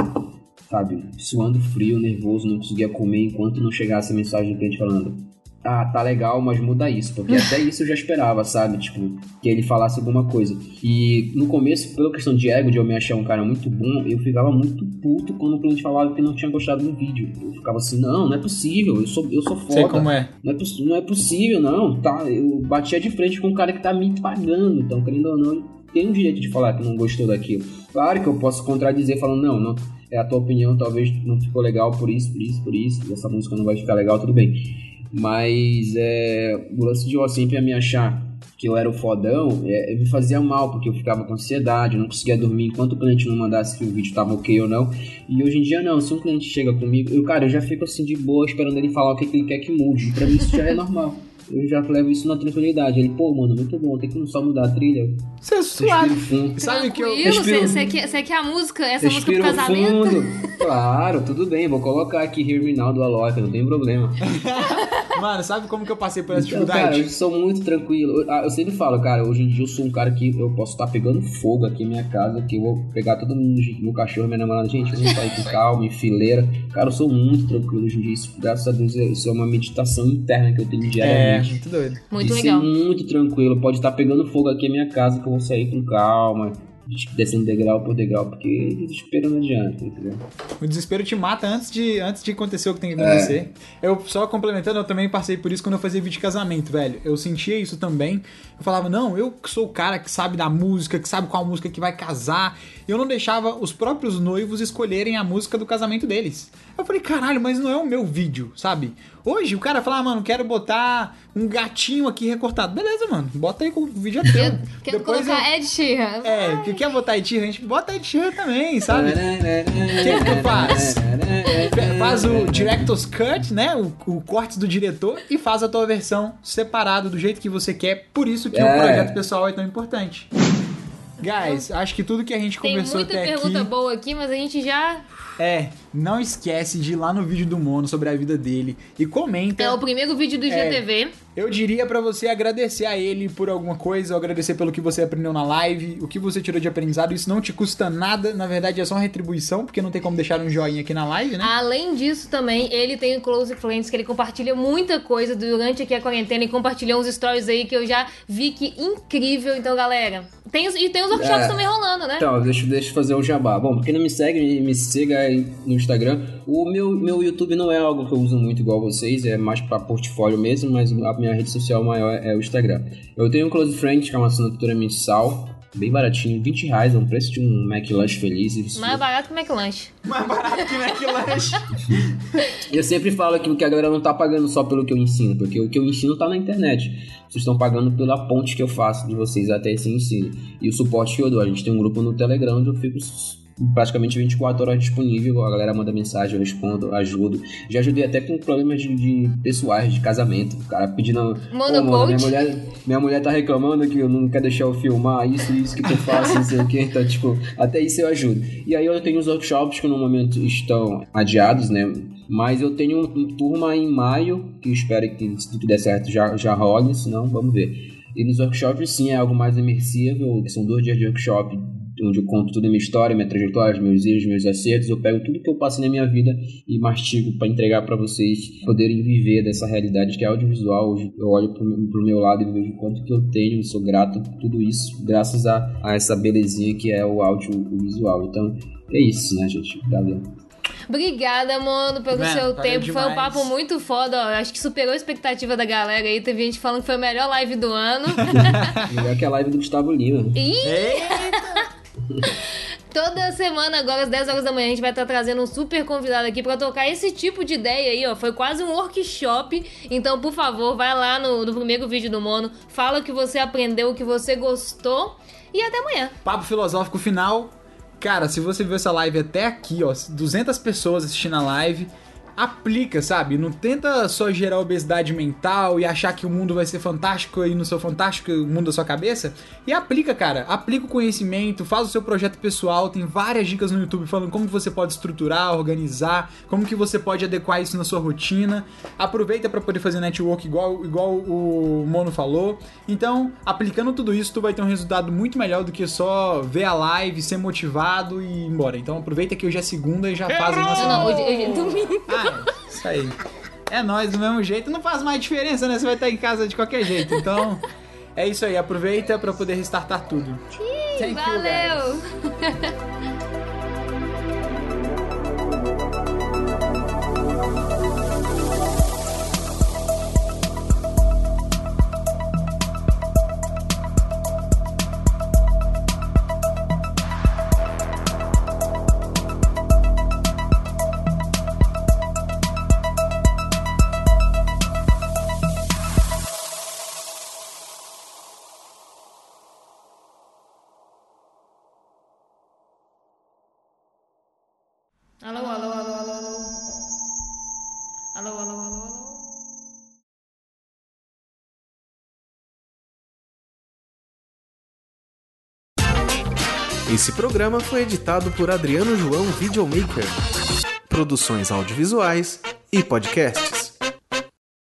sabe, suando frio, nervoso, não conseguia comer enquanto não chegasse a mensagem do cliente falando. Ah, tá legal, mas muda isso. Porque até isso eu já esperava, sabe? Tipo, que ele falasse alguma coisa. E no começo, pela questão de ego, de eu me achar um cara muito bom, eu ficava muito puto quando o cliente falava que não tinha gostado do vídeo. Eu ficava assim, não, não é possível, eu sou, eu sou foda. Sei como é. Não é, não é possível, não. Tá, eu batia de frente com um cara que tá me pagando. Então, querendo ou não, tem o direito de falar que não gostou daquilo. Claro que eu posso contradizer falando, não, não, é a tua opinião, talvez não ficou legal por isso, por isso, por isso. Essa música não vai ficar legal, tudo bem. Mas é, o lance de eu sempre me achar que eu era o fodão, é, me fazia mal, porque eu ficava com ansiedade, eu não conseguia dormir enquanto o cliente não mandasse que o vídeo tava ok ou não. E hoje em dia não, se um cliente chega comigo, eu, cara, eu já fico assim de boa esperando ele falar o que, que ele quer que mude. Pra mim isso já é normal. eu já levo isso na tranquilidade. Ele, pô, mano, muito bom, tem que só mudar a trilha. Você é suave. fundo. Sabe que eu. Você quer, cê quer a música, essa música Respiro pro casamento? fundo. Claro, tudo bem, vou colocar aqui Hear Me Now do Alok, não tem problema. Mano, sabe como que eu passei por essa Então, cara, dificuldade? eu sou muito tranquilo. Eu, ah, eu sempre falo, cara, hoje em dia eu sou um cara que eu posso estar pegando fogo aqui em minha casa, que eu vou pegar todo mundo, meu cachorro, minha namorada, gente, vamos sair com calma, em fileira. Cara, eu sou muito tranquilo hoje em dia. Isso, graças a Deus, é- isso é uma meditação interna que eu tenho É, diariamente. muito doido. Muito de legal. ser muito tranquilo. Pode estar pegando fogo aqui em minha casa, que eu vou sair com calma, descendo degrau por degrau, porque desespero não adianta, entendeu? O desespero te mata antes de, antes de acontecer o que tem que É. acontecer. Eu, só complementando, eu também passei por isso quando eu fazia vídeo de casamento, velho. Eu sentia isso também. Eu falava, não, eu que sou o cara que sabe da música, que sabe qual música que vai casar. Eu não deixava os próprios noivos escolherem a música do casamento deles. Eu falei, caralho, mas não é o meu vídeo, sabe? Hoje o cara fala, ah, mano, quero botar um gatinho aqui recortado. Beleza, mano, bota aí com o vídeo é teu. Quero, colocar eu- Ed Sheeran. É, que quer botar Ed Sheeran, a gente bota Ed Sheeran também, sabe? O que que tu faz? Faz o Director's Cut, né? O, o corte do diretor e faz a tua versão separado do jeito que você quer. Por isso que o É. projeto pessoal é tão importante. Guys, acho que tudo que a gente Tem conversou muita até pergunta aqui boa aqui, mas a gente já. É, não esquece de ir lá no vídeo do Mono sobre a vida dele e comenta. É o primeiro vídeo do É. GTV. Eu diria pra você agradecer a ele por alguma coisa, ou agradecer pelo que você aprendeu na live, o que você tirou de aprendizado. Isso não te custa nada, na verdade é só uma retribuição, porque não tem como deixar um joinha aqui na live, né? Além disso, também, ele tem o Close Friends, que ele compartilha muita coisa durante aqui a quarentena e compartilhou uns stories aí que eu já vi que incrível. Então, galera, tem os, e tem os workshops É. também rolando, né? Então, deixa, deixa eu fazer o jabá. Bom, pra quem não me segue, me, me siga aí no Instagram. O meu, meu YouTube não é algo que eu uso muito igual vocês, é mais pra portfólio mesmo, mas a minha rede social maior é o Instagram. Eu tenho um Close Friend, que é uma assinatura mensal, bem baratinho, 20 reais, é um preço de um McLanche feliz. Isso- Mais barato que o McLanche. Mais barato que McLanche. Eu sempre falo que, que a galera não tá pagando só pelo que eu ensino, porque o que eu ensino tá na internet. Vocês estão pagando pela ponte que eu faço de vocês até esse ensino. E o suporte que eu dou. A gente tem um grupo no Telegram onde eu fico praticamente 24 horas disponível. A galera manda mensagem, eu respondo, ajudo. Já ajudei até com problemas de, de pessoais, de casamento. O cara pedindo. "Pô, Monocoach. mano, minha mulher, minha mulher tá reclamando que eu não quer deixar eu filmar isso, isso que tu faço, não sei o que. Então, tipo, até isso eu ajudo. E aí eu tenho os workshops que no momento estão adiados, né? Mas eu tenho um turma em maio, que espero que se tudo der certo já, já role, senão vamos ver. E nos workshops sim é algo mais imersivo, são dois dias de workshop onde eu conto toda a minha história, minha trajetória, meus erros, meus acertos, eu pego tudo que eu passei na minha vida e mastigo para entregar para vocês poderem viver dessa realidade que é audiovisual. Eu olho pro, meu- pro meu lado e vejo o quanto que eu tenho e sou grato por tudo isso, graças a, a essa belezinha que é o audiovisual. Então, é isso, né, gente? Valeu. Obrigada, mano, pelo Mano, seu tempo. Foi um demais. papo muito foda, ó. Acho que superou a expectativa da galera aí. Teve gente falando que foi a melhor live do ano. Melhor que a live do Gustavo Lima. Ih! Eita! Toda semana, agora às 10 horas da manhã, a gente vai estar trazendo um super convidado aqui pra tocar esse tipo de ideia aí, ó. Foi quase um workshop. Então, por favor, vai lá no, no primeiro vídeo do Mono, fala o que você aprendeu, o que você gostou. E até amanhã. Papo filosófico final. Cara, se você viu essa live até aqui, ó, 200 pessoas assistindo a live, aplica, sabe? Não tenta só gerar obesidade mental e achar que o mundo vai ser fantástico aí no seu fantástico mundo da sua cabeça. E aplica, cara. Aplica o conhecimento, faz o seu projeto pessoal. Tem várias dicas no YouTube falando como você pode estruturar, organizar, como que você pode adequar isso na sua rotina. Aproveita para poder fazer network igual, igual o Mono falou. Então, aplicando tudo isso, tu vai ter um resultado muito melhor do que só ver a live, ser motivado e ir embora. Então, aproveita que hoje é segunda e já faz a nossa. Não, não, hoje, hoje é domingo. Ah, isso aí. É nós do mesmo jeito, não faz mais diferença, né? Você vai estar em casa de qualquer jeito. Então, é isso aí. Aproveita para poder restartar tudo. Guys. Valeu! Esse programa foi editado por Adriano João Videomaker. Produções audiovisuais e podcasts.